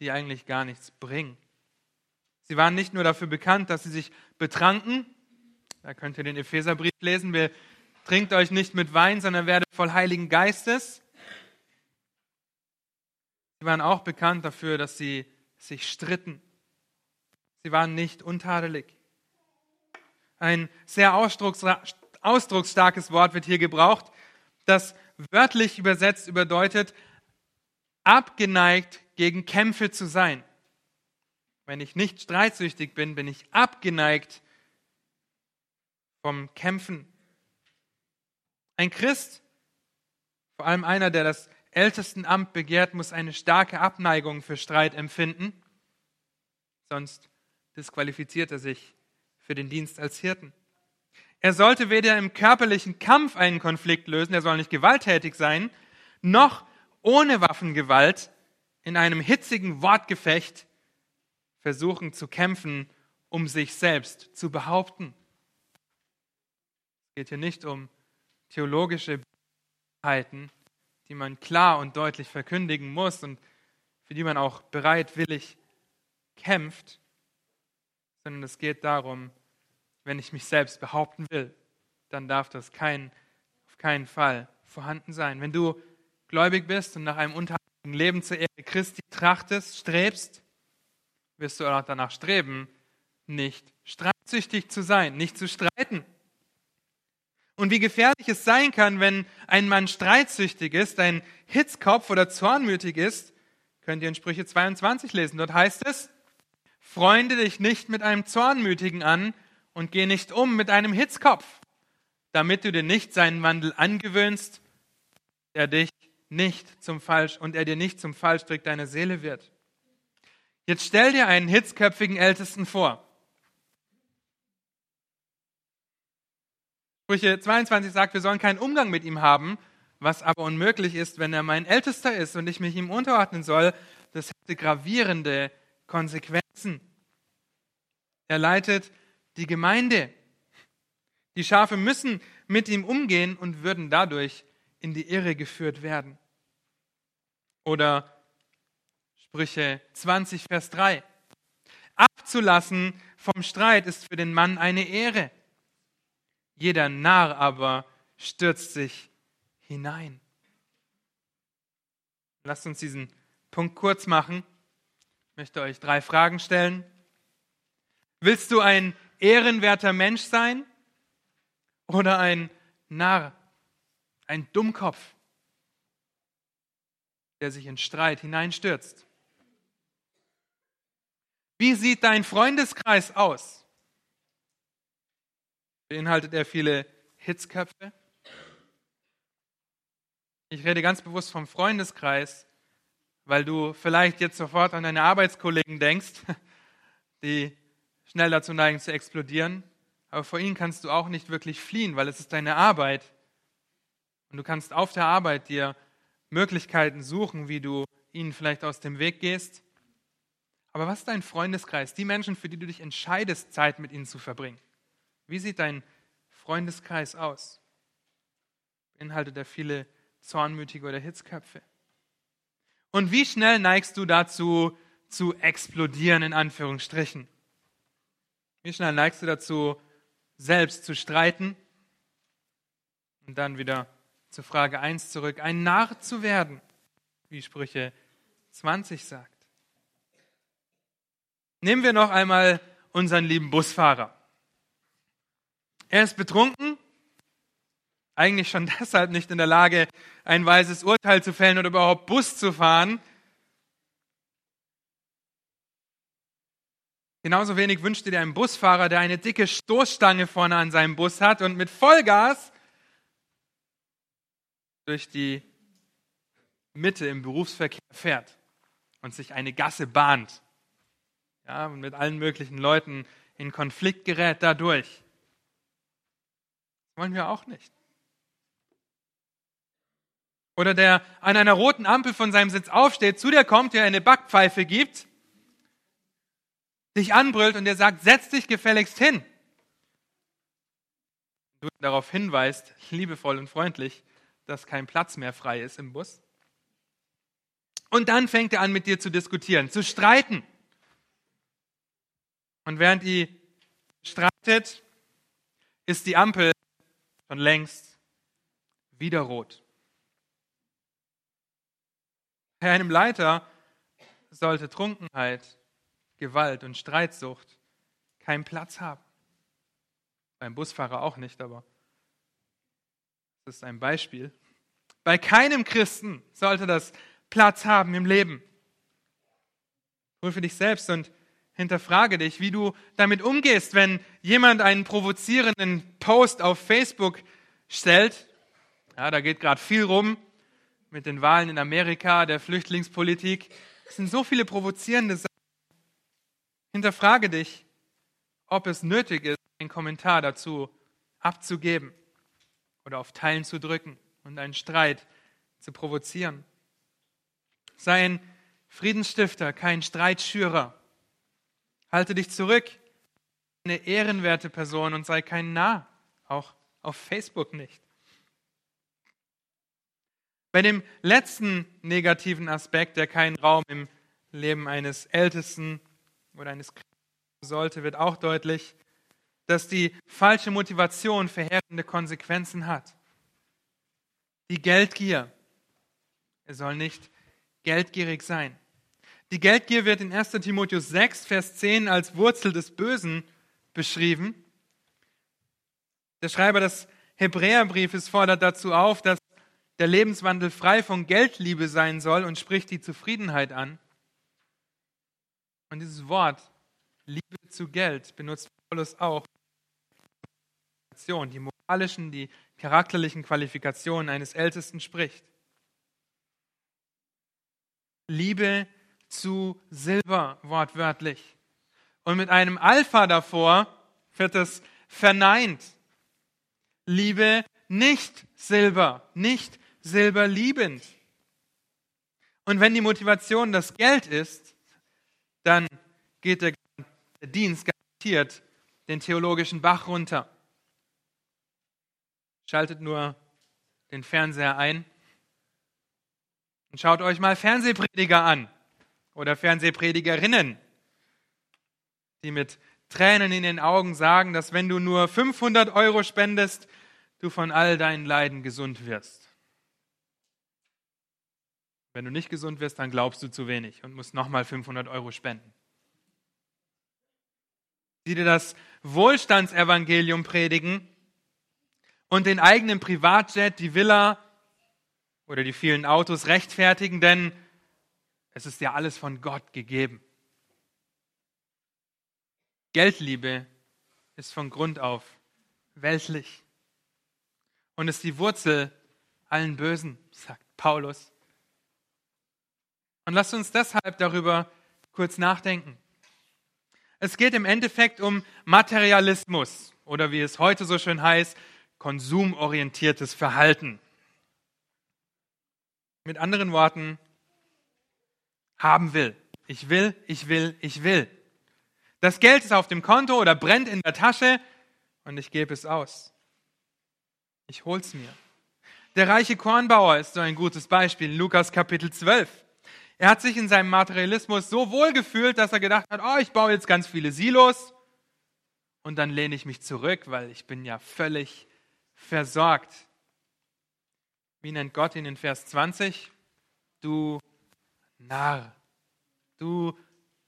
die eigentlich gar nichts bringen. Sie waren nicht nur dafür bekannt, dass sie sich betranken, da könnt ihr den Epheserbrief lesen, wir trinkt euch nicht mit Wein, sondern werdet voll Heiligen Geistes. Sie waren auch bekannt dafür, dass sie sich stritten. Sie waren nicht untadelig. Ein sehr ausdrucksstarkes Wort wird hier gebraucht, das wörtlich übersetzt bedeutet, abgeneigt gegen Kämpfe zu sein. Wenn ich nicht streitsüchtig bin, bin ich abgeneigt vom Kämpfen. Ein Christ, vor allem einer, der das Ältestenamt begehrt, muss eine starke Abneigung für Streit empfinden, sonst disqualifiziert er sich für den Dienst als Hirten. Er sollte weder im körperlichen Kampf einen Konflikt lösen, er soll nicht gewalttätig sein, noch ohne Waffengewalt in einem hitzigen Wortgefecht versuchen zu kämpfen, um sich selbst zu behaupten. Es geht hier nicht um theologische Wahrheiten, die man klar und deutlich verkündigen muss und für die man auch bereitwillig kämpft, sondern es geht darum, wenn ich mich selbst behaupten will, dann darf das kein, auf keinen Fall vorhanden sein. Wenn du gläubig bist und nach einem unheiligen Leben zur Ehre Christi trachtest, strebst, wirst du auch danach streben, nicht streitsüchtig zu sein, nicht zu streiten. Und wie gefährlich es sein kann, wenn ein Mann streitsüchtig ist, ein Hitzkopf oder zornmütig ist, könnt ihr in Sprüche 22 lesen. Dort heißt es, Freunde dich nicht mit einem Zornmütigen an und geh nicht um mit einem Hitzkopf, damit du dir nicht seinen Wandel angewöhnst, der dich nicht zum Falsch und er dir nicht zum Fallstrick deiner Seele wird. Jetzt stell dir einen hitzköpfigen Ältesten vor. Sprüche 22 sagt, wir sollen keinen Umgang mit ihm haben, was aber unmöglich ist, wenn er mein Ältester ist und ich mich ihm unterordnen soll, das hätte gravierende Konsequenzen. Er leitet die Gemeinde. Die Schafe müssen mit ihm umgehen und würden dadurch in die Irre geführt werden. Oder Sprüche 20, Vers 3. Abzulassen vom Streit ist für den Mann eine Ehre. Jeder Narr aber stürzt sich hinein. Lasst uns diesen Punkt kurz machen. Ich möchte euch drei Fragen stellen. Willst du ein ehrenwerter Mensch sein oder ein Narr, ein Dummkopf, der sich in Streit hineinstürzt? Wie sieht dein Freundeskreis aus? Beinhaltet er viele Hitzköpfe? Ich rede ganz bewusst vom Freundeskreis, weil du vielleicht jetzt sofort an deine Arbeitskollegen denkst, die schnell dazu neigen zu explodieren. Aber vor ihnen kannst du auch nicht wirklich fliehen, weil es ist deine Arbeit. Und du kannst auf der Arbeit dir Möglichkeiten suchen, wie du ihnen vielleicht aus dem Weg gehst. Aber was ist dein Freundeskreis? Die Menschen, für die du dich entscheidest, Zeit mit ihnen zu verbringen. Wie sieht dein Freundeskreis aus? Beinhaltet er viele zornmütige oder Hitzköpfe? Und wie schnell neigst du dazu, zu explodieren, in Anführungsstrichen? Wie schnell neigst du dazu, selbst zu streiten? Und dann wieder zur Frage 1 zurück, ein Narr zu werden, wie Sprüche 20 sagt. Nehmen wir noch einmal unseren lieben Busfahrer. Er ist betrunken, eigentlich schon deshalb nicht in der Lage, ein weises Urteil zu fällen oder überhaupt Bus zu fahren. Genauso wenig wünscht dir ein Busfahrer, der eine dicke Stoßstange vorne an seinem Bus hat und mit Vollgas durch die Mitte im Berufsverkehr fährt und sich eine Gasse bahnt ja, und mit allen möglichen Leuten in Konflikt gerät dadurch. Das wollen wir auch nicht. Oder der an einer roten Ampel von seinem Sitz aufsteht, zu dir kommt, der eine Backpfeife gibt, dich anbrüllt und der sagt, setz dich gefälligst hin. Du darauf hinweist, liebevoll und freundlich, dass kein Platz mehr frei ist im Bus. Und dann fängt er an, mit dir zu diskutieren, zu streiten. Und während ihr streitet, ist die Ampel schon längst wieder rot. Bei einem Leiter sollte Trunkenheit, Gewalt und Streitsucht keinen Platz haben. Beim Busfahrer auch nicht, aber das ist ein Beispiel. Bei keinem Christen sollte das Platz haben im Leben. Prüfe dich selbst und hinterfrage dich, wie du damit umgehst, wenn jemand einen provozierenden Post auf Facebook stellt. Ja, da geht gerade viel rum mit den Wahlen in Amerika, der Flüchtlingspolitik. Es sind so viele provozierende Sachen. Hinterfrage dich, ob es nötig ist, einen Kommentar dazu abzugeben oder auf Teilen zu drücken und einen Streit zu provozieren. Sei ein Friedensstifter, kein Streitschürer. Halte dich zurück, eine ehrenwerte Person und sei kein Narr, auch auf Facebook nicht. Bei dem letzten negativen Aspekt, der keinen Raum im Leben eines Ältesten oder eines Christen sollte, wird auch deutlich, dass die falsche Motivation verheerende Konsequenzen hat. Die Geldgier. Er soll nicht geldgierig sein. Die Geldgier wird in 1 Timotheus 6, Vers 10 als Wurzel des Bösen beschrieben. Der Schreiber des Hebräerbriefes fordert dazu auf, dass der Lebenswandel frei von Geldliebe sein soll und spricht die Zufriedenheit an. Und dieses Wort Liebe zu Geld benutzt Paulus auch die moralischen, die charakterlichen Qualifikationen eines Ältesten spricht. Liebe zu Silber wortwörtlich. Und mit einem Alpha davor wird es verneint. Liebe nicht Silber, nicht silberliebend. Und wenn die Motivation das Geld ist, dann geht der Dienst garantiert den theologischen Bach runter. Schaltet nur den Fernseher ein und schaut euch mal Fernsehprediger an oder Fernsehpredigerinnen, die mit Tränen in den Augen sagen, dass wenn du nur 500 Euro spendest, du von all deinen Leiden gesund wirst. Wenn du nicht gesund wirst, dann glaubst du zu wenig und musst nochmal 500 Euro spenden. Die dir das Wohlstandsevangelium predigen und den eigenen Privatjet, die Villa oder die vielen Autos rechtfertigen, denn es ist ja alles von Gott gegeben. Geldliebe ist von Grund auf weltlich und ist die Wurzel allen Bösen, sagt Paulus. Und lasst uns deshalb darüber kurz nachdenken. Es geht im Endeffekt um Materialismus oder wie es heute so schön heißt, konsumorientiertes Verhalten. Mit anderen Worten, haben will. Ich will, ich will, ich will. Das Geld ist auf dem Konto oder brennt in der Tasche und ich gebe es aus. Ich hol's mir. Der reiche Kornbauer ist so ein gutes Beispiel in Lukas Kapitel 12. Er hat sich in seinem Materialismus so wohl gefühlt, dass er gedacht hat, oh, ich baue jetzt ganz viele Silos und dann lehne ich mich zurück, weil ich bin ja völlig versorgt. Wie nennt Gott ihn in Vers 20? Du Narr, du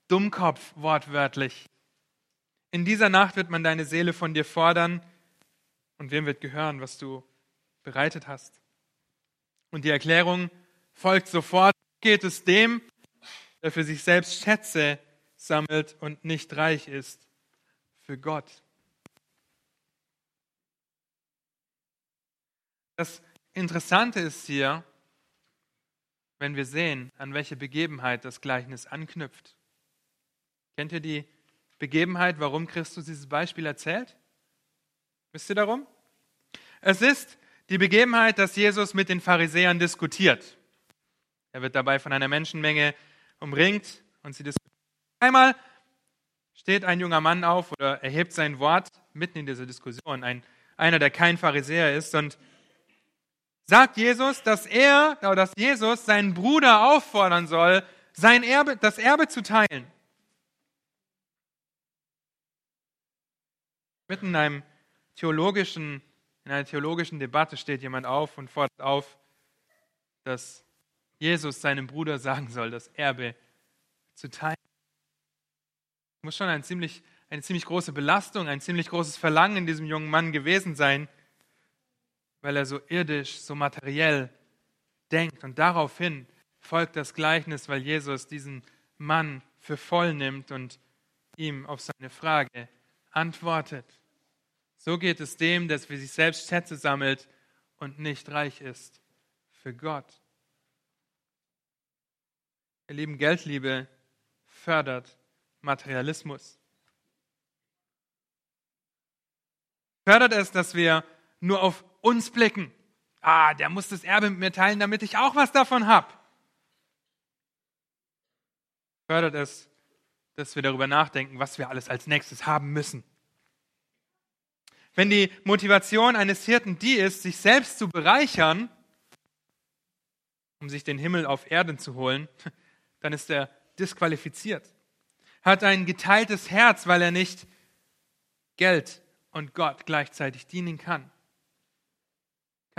Dummkopf wortwörtlich. In dieser Nacht wird man deine Seele von dir fordern und wem wird gehören, was du bereitet hast. Und die Erklärung folgt sofort, geht es dem, der für sich selbst Schätze sammelt und nicht reich ist für Gott. Das Interessante ist hier, wenn wir sehen, an welche Begebenheit das Gleichnis anknüpft. Kennt ihr die Begebenheit, warum Christus dieses Beispiel erzählt? Wisst ihr darum? Es ist die Begebenheit, dass Jesus mit den Pharisäern diskutiert. Er wird dabei von einer Menschenmenge umringt und sie diskutieren. Einmal steht ein junger Mann auf oder erhebt sein Wort mitten in dieser Diskussion, ein, einer, der kein Pharisäer ist, und sagt Jesus, dass er, dass Jesus seinen Bruder auffordern soll, sein Erbe, das Erbe zu teilen. Mitten in einem theologischen, in einer theologischen Debatte steht jemand auf und fordert auf, dass Jesus seinem Bruder sagen soll, das Erbe zu teilen. Das muss schon ein ziemlich, eine ziemlich große Belastung, ein ziemlich großes Verlangen in diesem jungen Mann gewesen sein, weil er so irdisch, so materiell denkt. Und daraufhin folgt das Gleichnis, weil Jesus diesen Mann für voll nimmt und ihm auf seine Frage antwortet. So geht es dem, der für sich selbst Schätze sammelt und nicht reich ist für Gott. Ihr lieben Geldliebe fördert Materialismus. Fördert es, dass wir nur auf uns blicken. Ah, der muss das Erbe mit mir teilen, damit ich auch was davon habe. Fördert es, dass wir darüber nachdenken, was wir alles als nächstes haben müssen. Wenn die Motivation eines Hirten die ist, sich selbst zu bereichern, um sich den Himmel auf Erden zu holen, dann ist er disqualifiziert. Hat ein geteiltes Herz, weil er nicht Geld und Gott gleichzeitig dienen kann.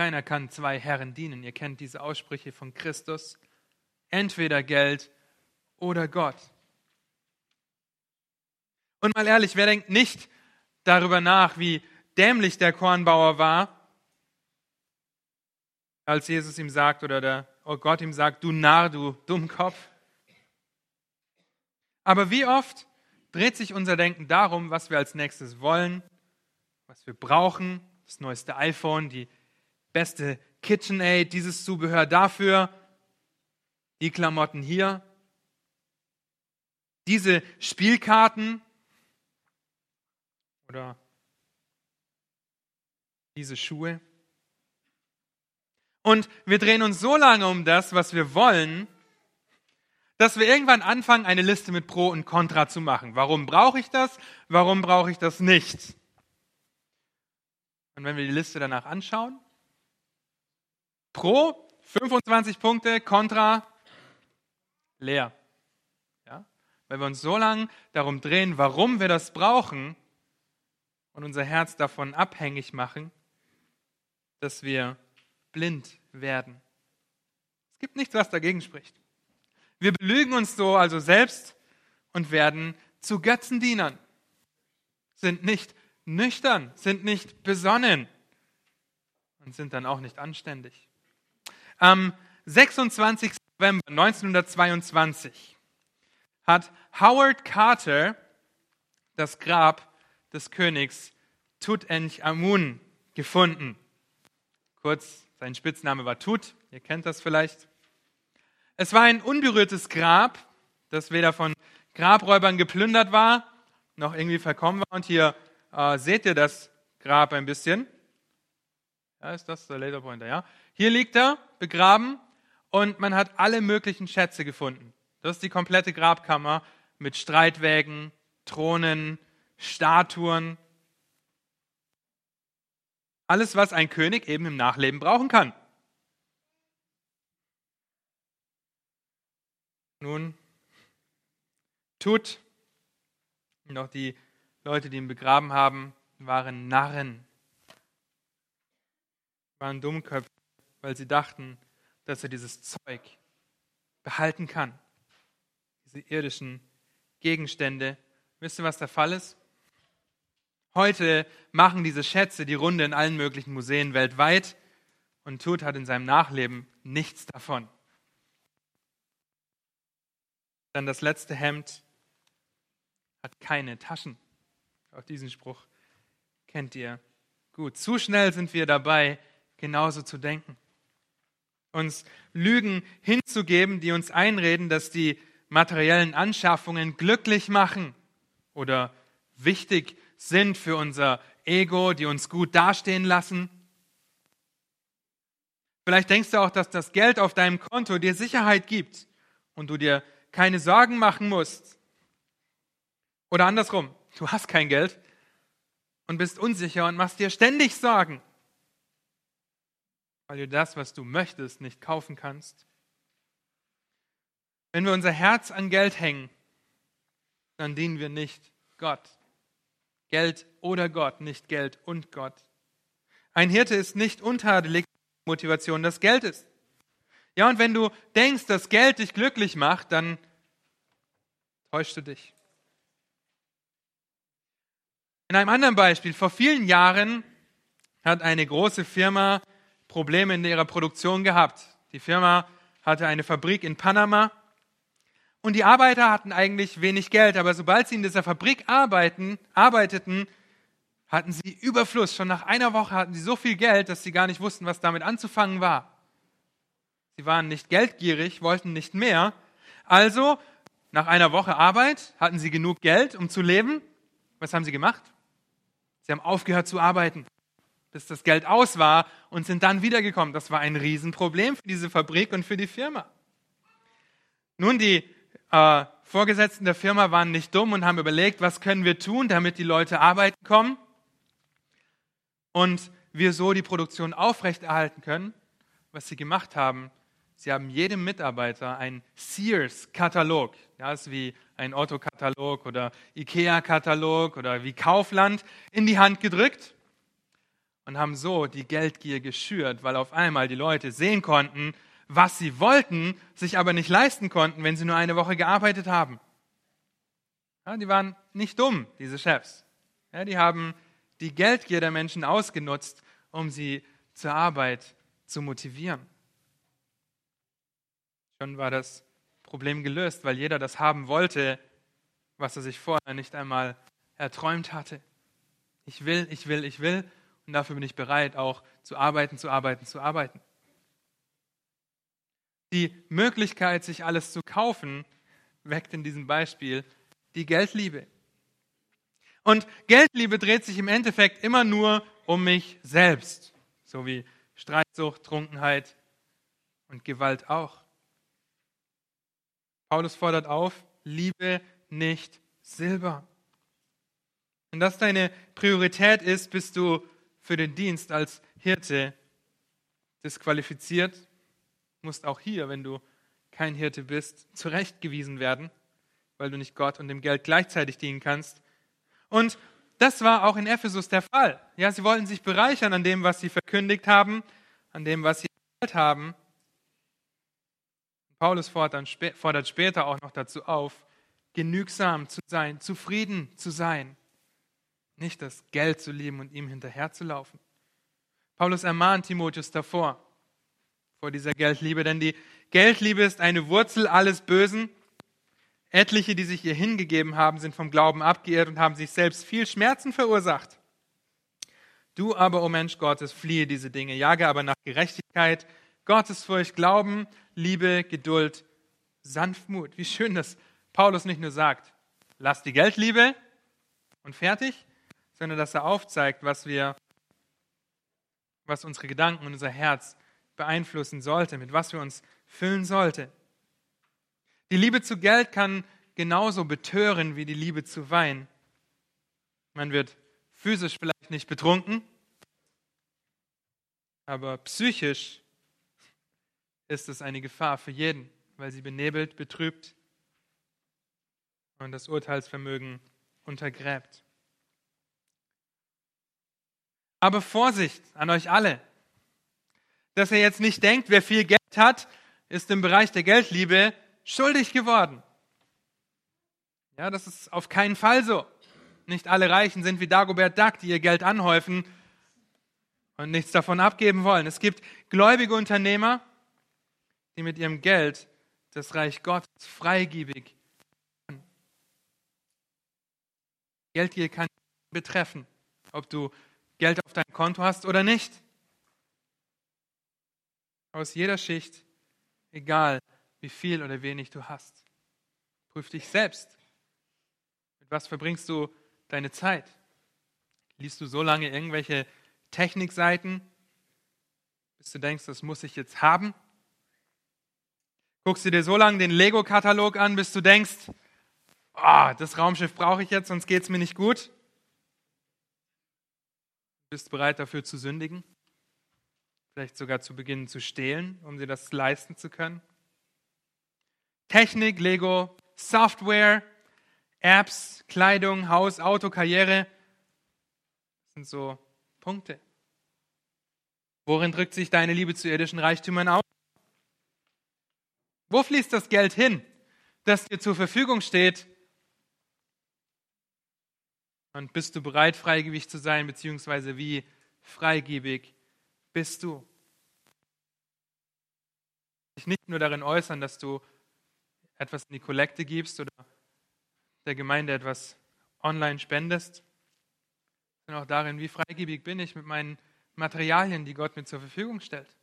Keiner kann zwei Herren dienen. Ihr kennt diese Aussprüche von Christus. Entweder Geld oder Gott. Und mal ehrlich, wer denkt nicht darüber nach, wie dämlich der Kornbauer war, als Jesus ihm sagt oder der oh Gott ihm sagt, du Narr, du Dummkopf. Aber wie oft dreht sich unser Denken darum, was wir als nächstes wollen, was wir brauchen, das neueste iPhone, die beste KitchenAid, dieses Zubehör dafür, die Klamotten hier, diese Spielkarten oder diese Schuhe. Und wir drehen uns so lange um das, was wir wollen, dass wir irgendwann anfangen, eine Liste mit Pro und Contra zu machen. Warum brauche ich das? Warum brauche ich das nicht? Und wenn wir die Liste danach anschauen, Pro 25 Punkte, Contra leer. Ja? Weil wir uns so lange darum drehen, warum wir das brauchen und unser Herz davon abhängig machen, dass wir blind werden. Es gibt nichts, was dagegen spricht. Wir belügen uns so also selbst und werden zu Götzendienern, sind nicht nüchtern, sind nicht besonnen und sind dann auch nicht anständig. Am 26. November 1922 hat Howard Carter das Grab des Königs Tutanchamun gefunden. Kurz, sein Spitzname war Tut, ihr kennt das vielleicht. Es war ein unberührtes Grab, das weder von Grabräubern geplündert war, noch irgendwie verkommen war. Und hier äh, seht ihr das Grab ein bisschen. Ja, ist das der Laserpointer, ja? Hier liegt er, begraben, und man hat alle möglichen Schätze gefunden. Das ist die komplette Grabkammer mit Streitwägen, Thronen, Statuen. Alles, was ein König eben im Nachleben brauchen kann. Nun, tut, auch die Leute, die ihn begraben haben, waren Narren, waren Dummköpfe, weil sie dachten, dass er dieses Zeug behalten kann, diese irdischen Gegenstände. Wisst ihr, was der Fall ist? Heute machen diese Schätze die Runde in allen möglichen Museen weltweit und Tut hat in seinem Nachleben nichts davon. Dann das letzte Hemd hat keine Taschen. Auch diesen Spruch kennt ihr gut. Zu schnell sind wir dabei, genauso zu denken. Uns Lügen hinzugeben, die uns einreden, dass die materiellen Anschaffungen glücklich machen oder wichtig sind für unser Ego, die uns gut dastehen lassen. Vielleicht denkst du auch, dass das Geld auf deinem Konto dir Sicherheit gibt und du dir keine Sorgen machen musst. Oder andersrum, du hast kein Geld und bist unsicher und machst dir ständig Sorgen, weil du das, was du möchtest, nicht kaufen kannst. Wenn wir unser Herz an Geld hängen, dann dienen wir nicht Gott. Geld oder Gott, nicht Geld und Gott. Ein Hirte ist nicht untadelig Motivation, das Geld ist. Ja, und wenn du denkst, dass Geld dich glücklich macht, dann täuschst du dich. In einem anderen Beispiel, vor vielen Jahren hat eine große Firma Probleme in ihrer Produktion gehabt. Die Firma hatte eine Fabrik in Panama und die Arbeiter hatten eigentlich wenig Geld, aber sobald sie in dieser Fabrik arbeiten, arbeiteten, hatten sie Überfluss. Schon nach einer Woche hatten sie so viel Geld, dass sie gar nicht wussten, was damit anzufangen war. Sie waren nicht geldgierig, wollten nicht mehr. Also, nach einer Woche Arbeit hatten sie genug Geld, um zu leben. Was haben sie gemacht? Sie haben aufgehört zu arbeiten, bis das Geld aus war und sind dann wiedergekommen. Das war ein Riesenproblem für diese Fabrik und für die Firma. Nun, die äh, Vorgesetzten der Firma waren nicht dumm und haben überlegt, was können wir tun, damit die Leute arbeiten kommen und wir so die Produktion aufrechterhalten können. Was sie gemacht haben, Sie haben jedem Mitarbeiter einen Sears-Katalog. Ja, ist wie ein Otto-Katalog oder IKEA-Katalog oder wie Kaufland in die Hand gedrückt und haben so die Geldgier geschürt, weil auf einmal die Leute sehen konnten, was sie wollten, sich aber nicht leisten konnten, wenn sie nur eine Woche gearbeitet haben. Ja, die waren nicht dumm, diese Chefs. Ja, die haben die Geldgier der Menschen ausgenutzt, um sie zur Arbeit zu motivieren. Schon war das Problem gelöst, weil jeder das haben wollte, was er sich vorher nicht einmal erträumt hatte. Ich will, ich will, ich will und dafür bin ich bereit, auch zu arbeiten, zu arbeiten, zu arbeiten. Die Möglichkeit, sich alles zu kaufen, weckt in diesem Beispiel die Geldliebe. Und Geldliebe dreht sich im Endeffekt immer nur um mich selbst, so wie Streitsucht, Trunkenheit und Gewalt auch. Paulus fordert auf, liebe nicht Silber. Wenn das deine Priorität ist, bist du für den Dienst als Hirte disqualifiziert, musst auch hier, wenn du kein Hirte bist, zurechtgewiesen werden, weil du nicht Gott und dem Geld gleichzeitig dienen kannst. Und das war auch in Ephesus der Fall. Ja, sie wollten sich bereichern an dem, was sie verkündigt haben, an dem, was sie erzählt haben. Paulus fordert später auch noch dazu auf, genügsam zu sein, zufrieden zu sein, nicht das Geld zu lieben und ihm hinterherzulaufen. Paulus ermahnt Timotheus davor, vor dieser Geldliebe, denn die Geldliebe ist eine Wurzel alles Bösen. Etliche, die sich ihr hingegeben haben, sind vom Glauben abgeirrt und haben sich selbst viel Schmerzen verursacht. Du aber, o oh Mensch Gottes, fliehe diese Dinge, jage aber nach Gerechtigkeit, Gottesfurcht, Glauben, Liebe, Geduld, Sanftmut. Wie schön, dass Paulus nicht nur sagt, lass die Geldliebe und fertig, sondern dass er aufzeigt, was wir, was unsere Gedanken und unser Herz beeinflussen sollte, mit was wir uns füllen sollte. Die Liebe zu Geld kann genauso betören wie die Liebe zu Wein. Man wird physisch vielleicht nicht betrunken, aber psychisch ist es eine Gefahr für jeden, weil sie benebelt, betrübt und das Urteilsvermögen untergräbt. Aber Vorsicht an euch alle, dass ihr jetzt nicht denkt, wer viel Geld hat, ist im Bereich der Geldliebe schuldig geworden. Ja, das ist auf keinen Fall so. Nicht alle Reichen sind wie Dagobert Duck, die ihr Geld anhäufen und nichts davon abgeben wollen. Es gibt gläubige Unternehmer, die mit ihrem Geld das Reich Gottes freigebig Geldgier kann betreffen, ob du Geld auf deinem Konto hast oder nicht. Aus jeder Schicht, egal wie viel oder wenig du hast. Prüf dich selbst. Mit was verbringst du deine Zeit? Liest du so lange irgendwelche Technikseiten, bis du denkst, das muss ich jetzt haben? Guckst du dir so lange den Lego-Katalog an, bis du denkst, oh, das Raumschiff brauche ich jetzt, sonst geht es mir nicht gut? Bist du bereit dafür zu sündigen? Vielleicht sogar zu beginnen zu stehlen, um dir das leisten zu können? Technik, Lego, Software, Apps, Kleidung, Haus, Auto, Karriere sind so Punkte. Worin drückt sich deine Liebe zu irdischen Reichtümern aus? Wo fließt das Geld hin, das dir zur Verfügung steht, und bist du bereit, freigebig zu sein, beziehungsweise wie freigebig bist du? Dich nicht nur darin äußern, dass du etwas in die Kollekte gibst oder der Gemeinde etwas online spendest, sondern auch darin, wie freigebig bin ich mit meinen Materialien, die Gott mir zur Verfügung stellt.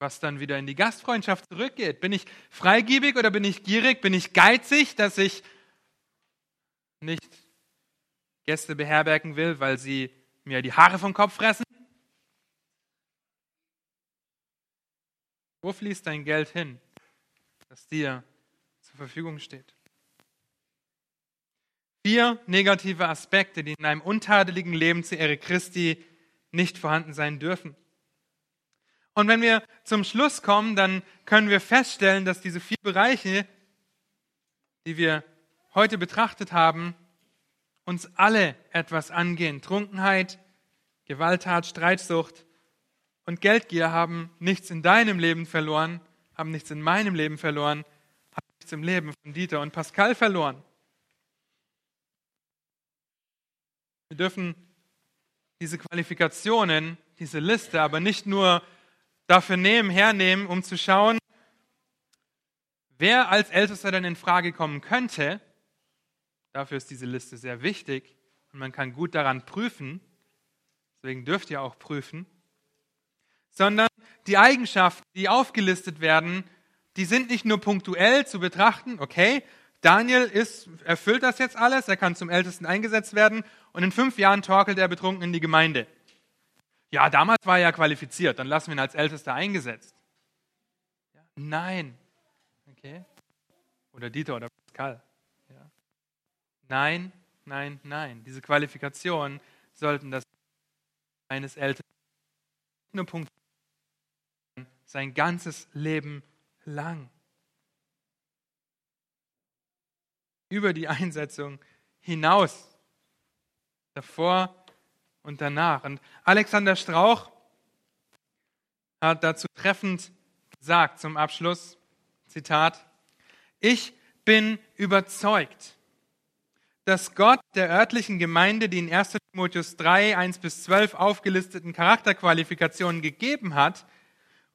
Was dann wieder in die Gastfreundschaft zurückgeht. Bin ich freigebig oder bin ich gierig? Bin ich geizig, dass ich nicht Gäste beherbergen will, weil sie mir die Haare vom Kopf fressen? Wo fließt dein Geld hin, das dir zur Verfügung steht? Vier negative Aspekte, die in einem untadeligen Leben zur Ehre Christi nicht vorhanden sein dürfen. Und wenn wir zum Schluss kommen, dann können wir feststellen, dass diese vier Bereiche, die wir heute betrachtet haben, uns alle etwas angehen. Trunkenheit, Gewalttat, Streitsucht und Geldgier haben nichts in deinem Leben verloren, haben nichts in meinem Leben verloren, haben nichts im Leben von Dieter und Pascal verloren. Wir dürfen diese Qualifikationen, diese Liste aber nicht nur dafür nehmen, hernehmen, um zu schauen, wer als Ältester denn in Frage kommen könnte, Dafür ist diese Liste sehr wichtig und man kann gut daran prüfen, deswegen dürft ihr auch prüfen, sondern die Eigenschaften, die aufgelistet werden, die sind nicht nur punktuell zu betrachten, okay, Daniel ist, erfüllt das jetzt alles, er kann zum Ältesten eingesetzt werden und in fünf Jahren torkelt er betrunken in die Gemeinde. Ja, damals war er ja qualifiziert, dann lassen wir ihn als Ältester eingesetzt. Nein, Okay? Oder Dieter oder Pascal. Nein, nein, nein. Diese Qualifikationen sollten das eines Eltern nur Punkt sein ganzes Leben lang. Über die Einsetzung hinaus. Davor und danach. Und Alexander Strauch hat dazu treffend gesagt zum Abschluss, Zitat, ich bin überzeugt, dass Gott der örtlichen Gemeinde die in 1 Timotheus 3, 1 bis 12 aufgelisteten Charakterqualifikationen gegeben hat,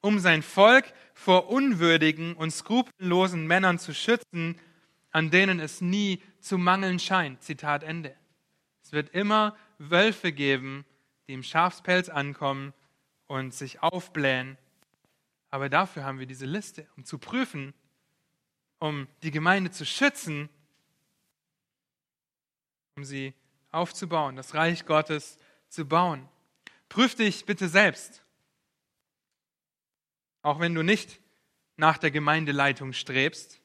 um sein Volk vor unwürdigen und skrupellosen Männern zu schützen, an denen es nie zu mangeln scheint. Zitat Ende. Es wird immer Wölfe geben, die im Schafspelz ankommen und sich aufblähen. Aber dafür haben wir diese Liste, um zu prüfen, um die Gemeinde zu schützen, um sie aufzubauen, das Reich Gottes zu bauen. Prüf dich bitte selbst. Auch wenn du nicht nach der Gemeindeleitung strebst,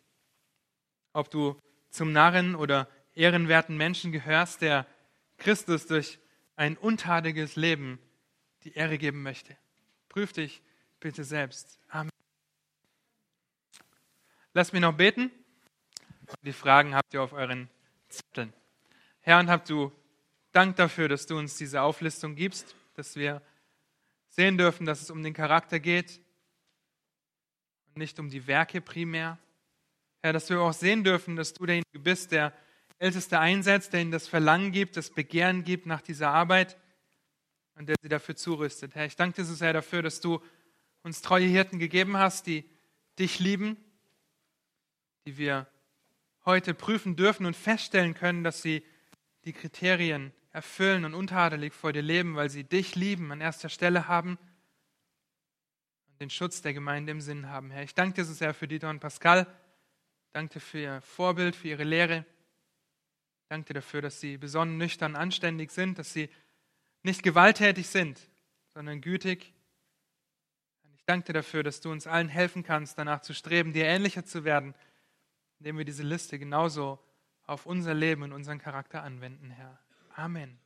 ob du zum Narren oder ehrenwerten Menschen gehörst, der Christus durch ein untadiges Leben die Ehre geben möchte. Prüf dich bitte selbst. Amen. Lasst mich noch beten. Die Fragen habt ihr auf euren Zetteln. Herr, und habt du Dank dafür, dass du uns diese Auflistung gibst, dass wir sehen dürfen, dass es um den Charakter geht und nicht um die Werke primär. Herr, dass wir auch sehen dürfen, dass du derjenige bist, der Älteste einsetzt, der ihnen das Verlangen gibt, das Begehren gibt nach dieser Arbeit und der sie dafür zurüstet. Herr, ich danke dir so sehr dafür, dass du uns treue Hirten gegeben hast, die dich lieben, die wir heute prüfen dürfen und feststellen können, dass sie die Kriterien erfüllen und untadelig vor dir leben, weil sie dich lieben, an erster Stelle haben und den Schutz der Gemeinde im Sinn haben. Herr, ich danke dir so sehr für Dieter und Pascal. Danke für ihr Vorbild, für ihre Lehre. Danke dafür, dass sie besonnen, nüchtern, anständig sind, dass sie nicht gewalttätig sind, sondern gütig. Ich danke dir dafür, dass du uns allen helfen kannst, danach zu streben, dir ähnlicher zu werden, indem wir diese Liste genauso auf unser Leben und unseren Charakter anwenden, Herr. Amen.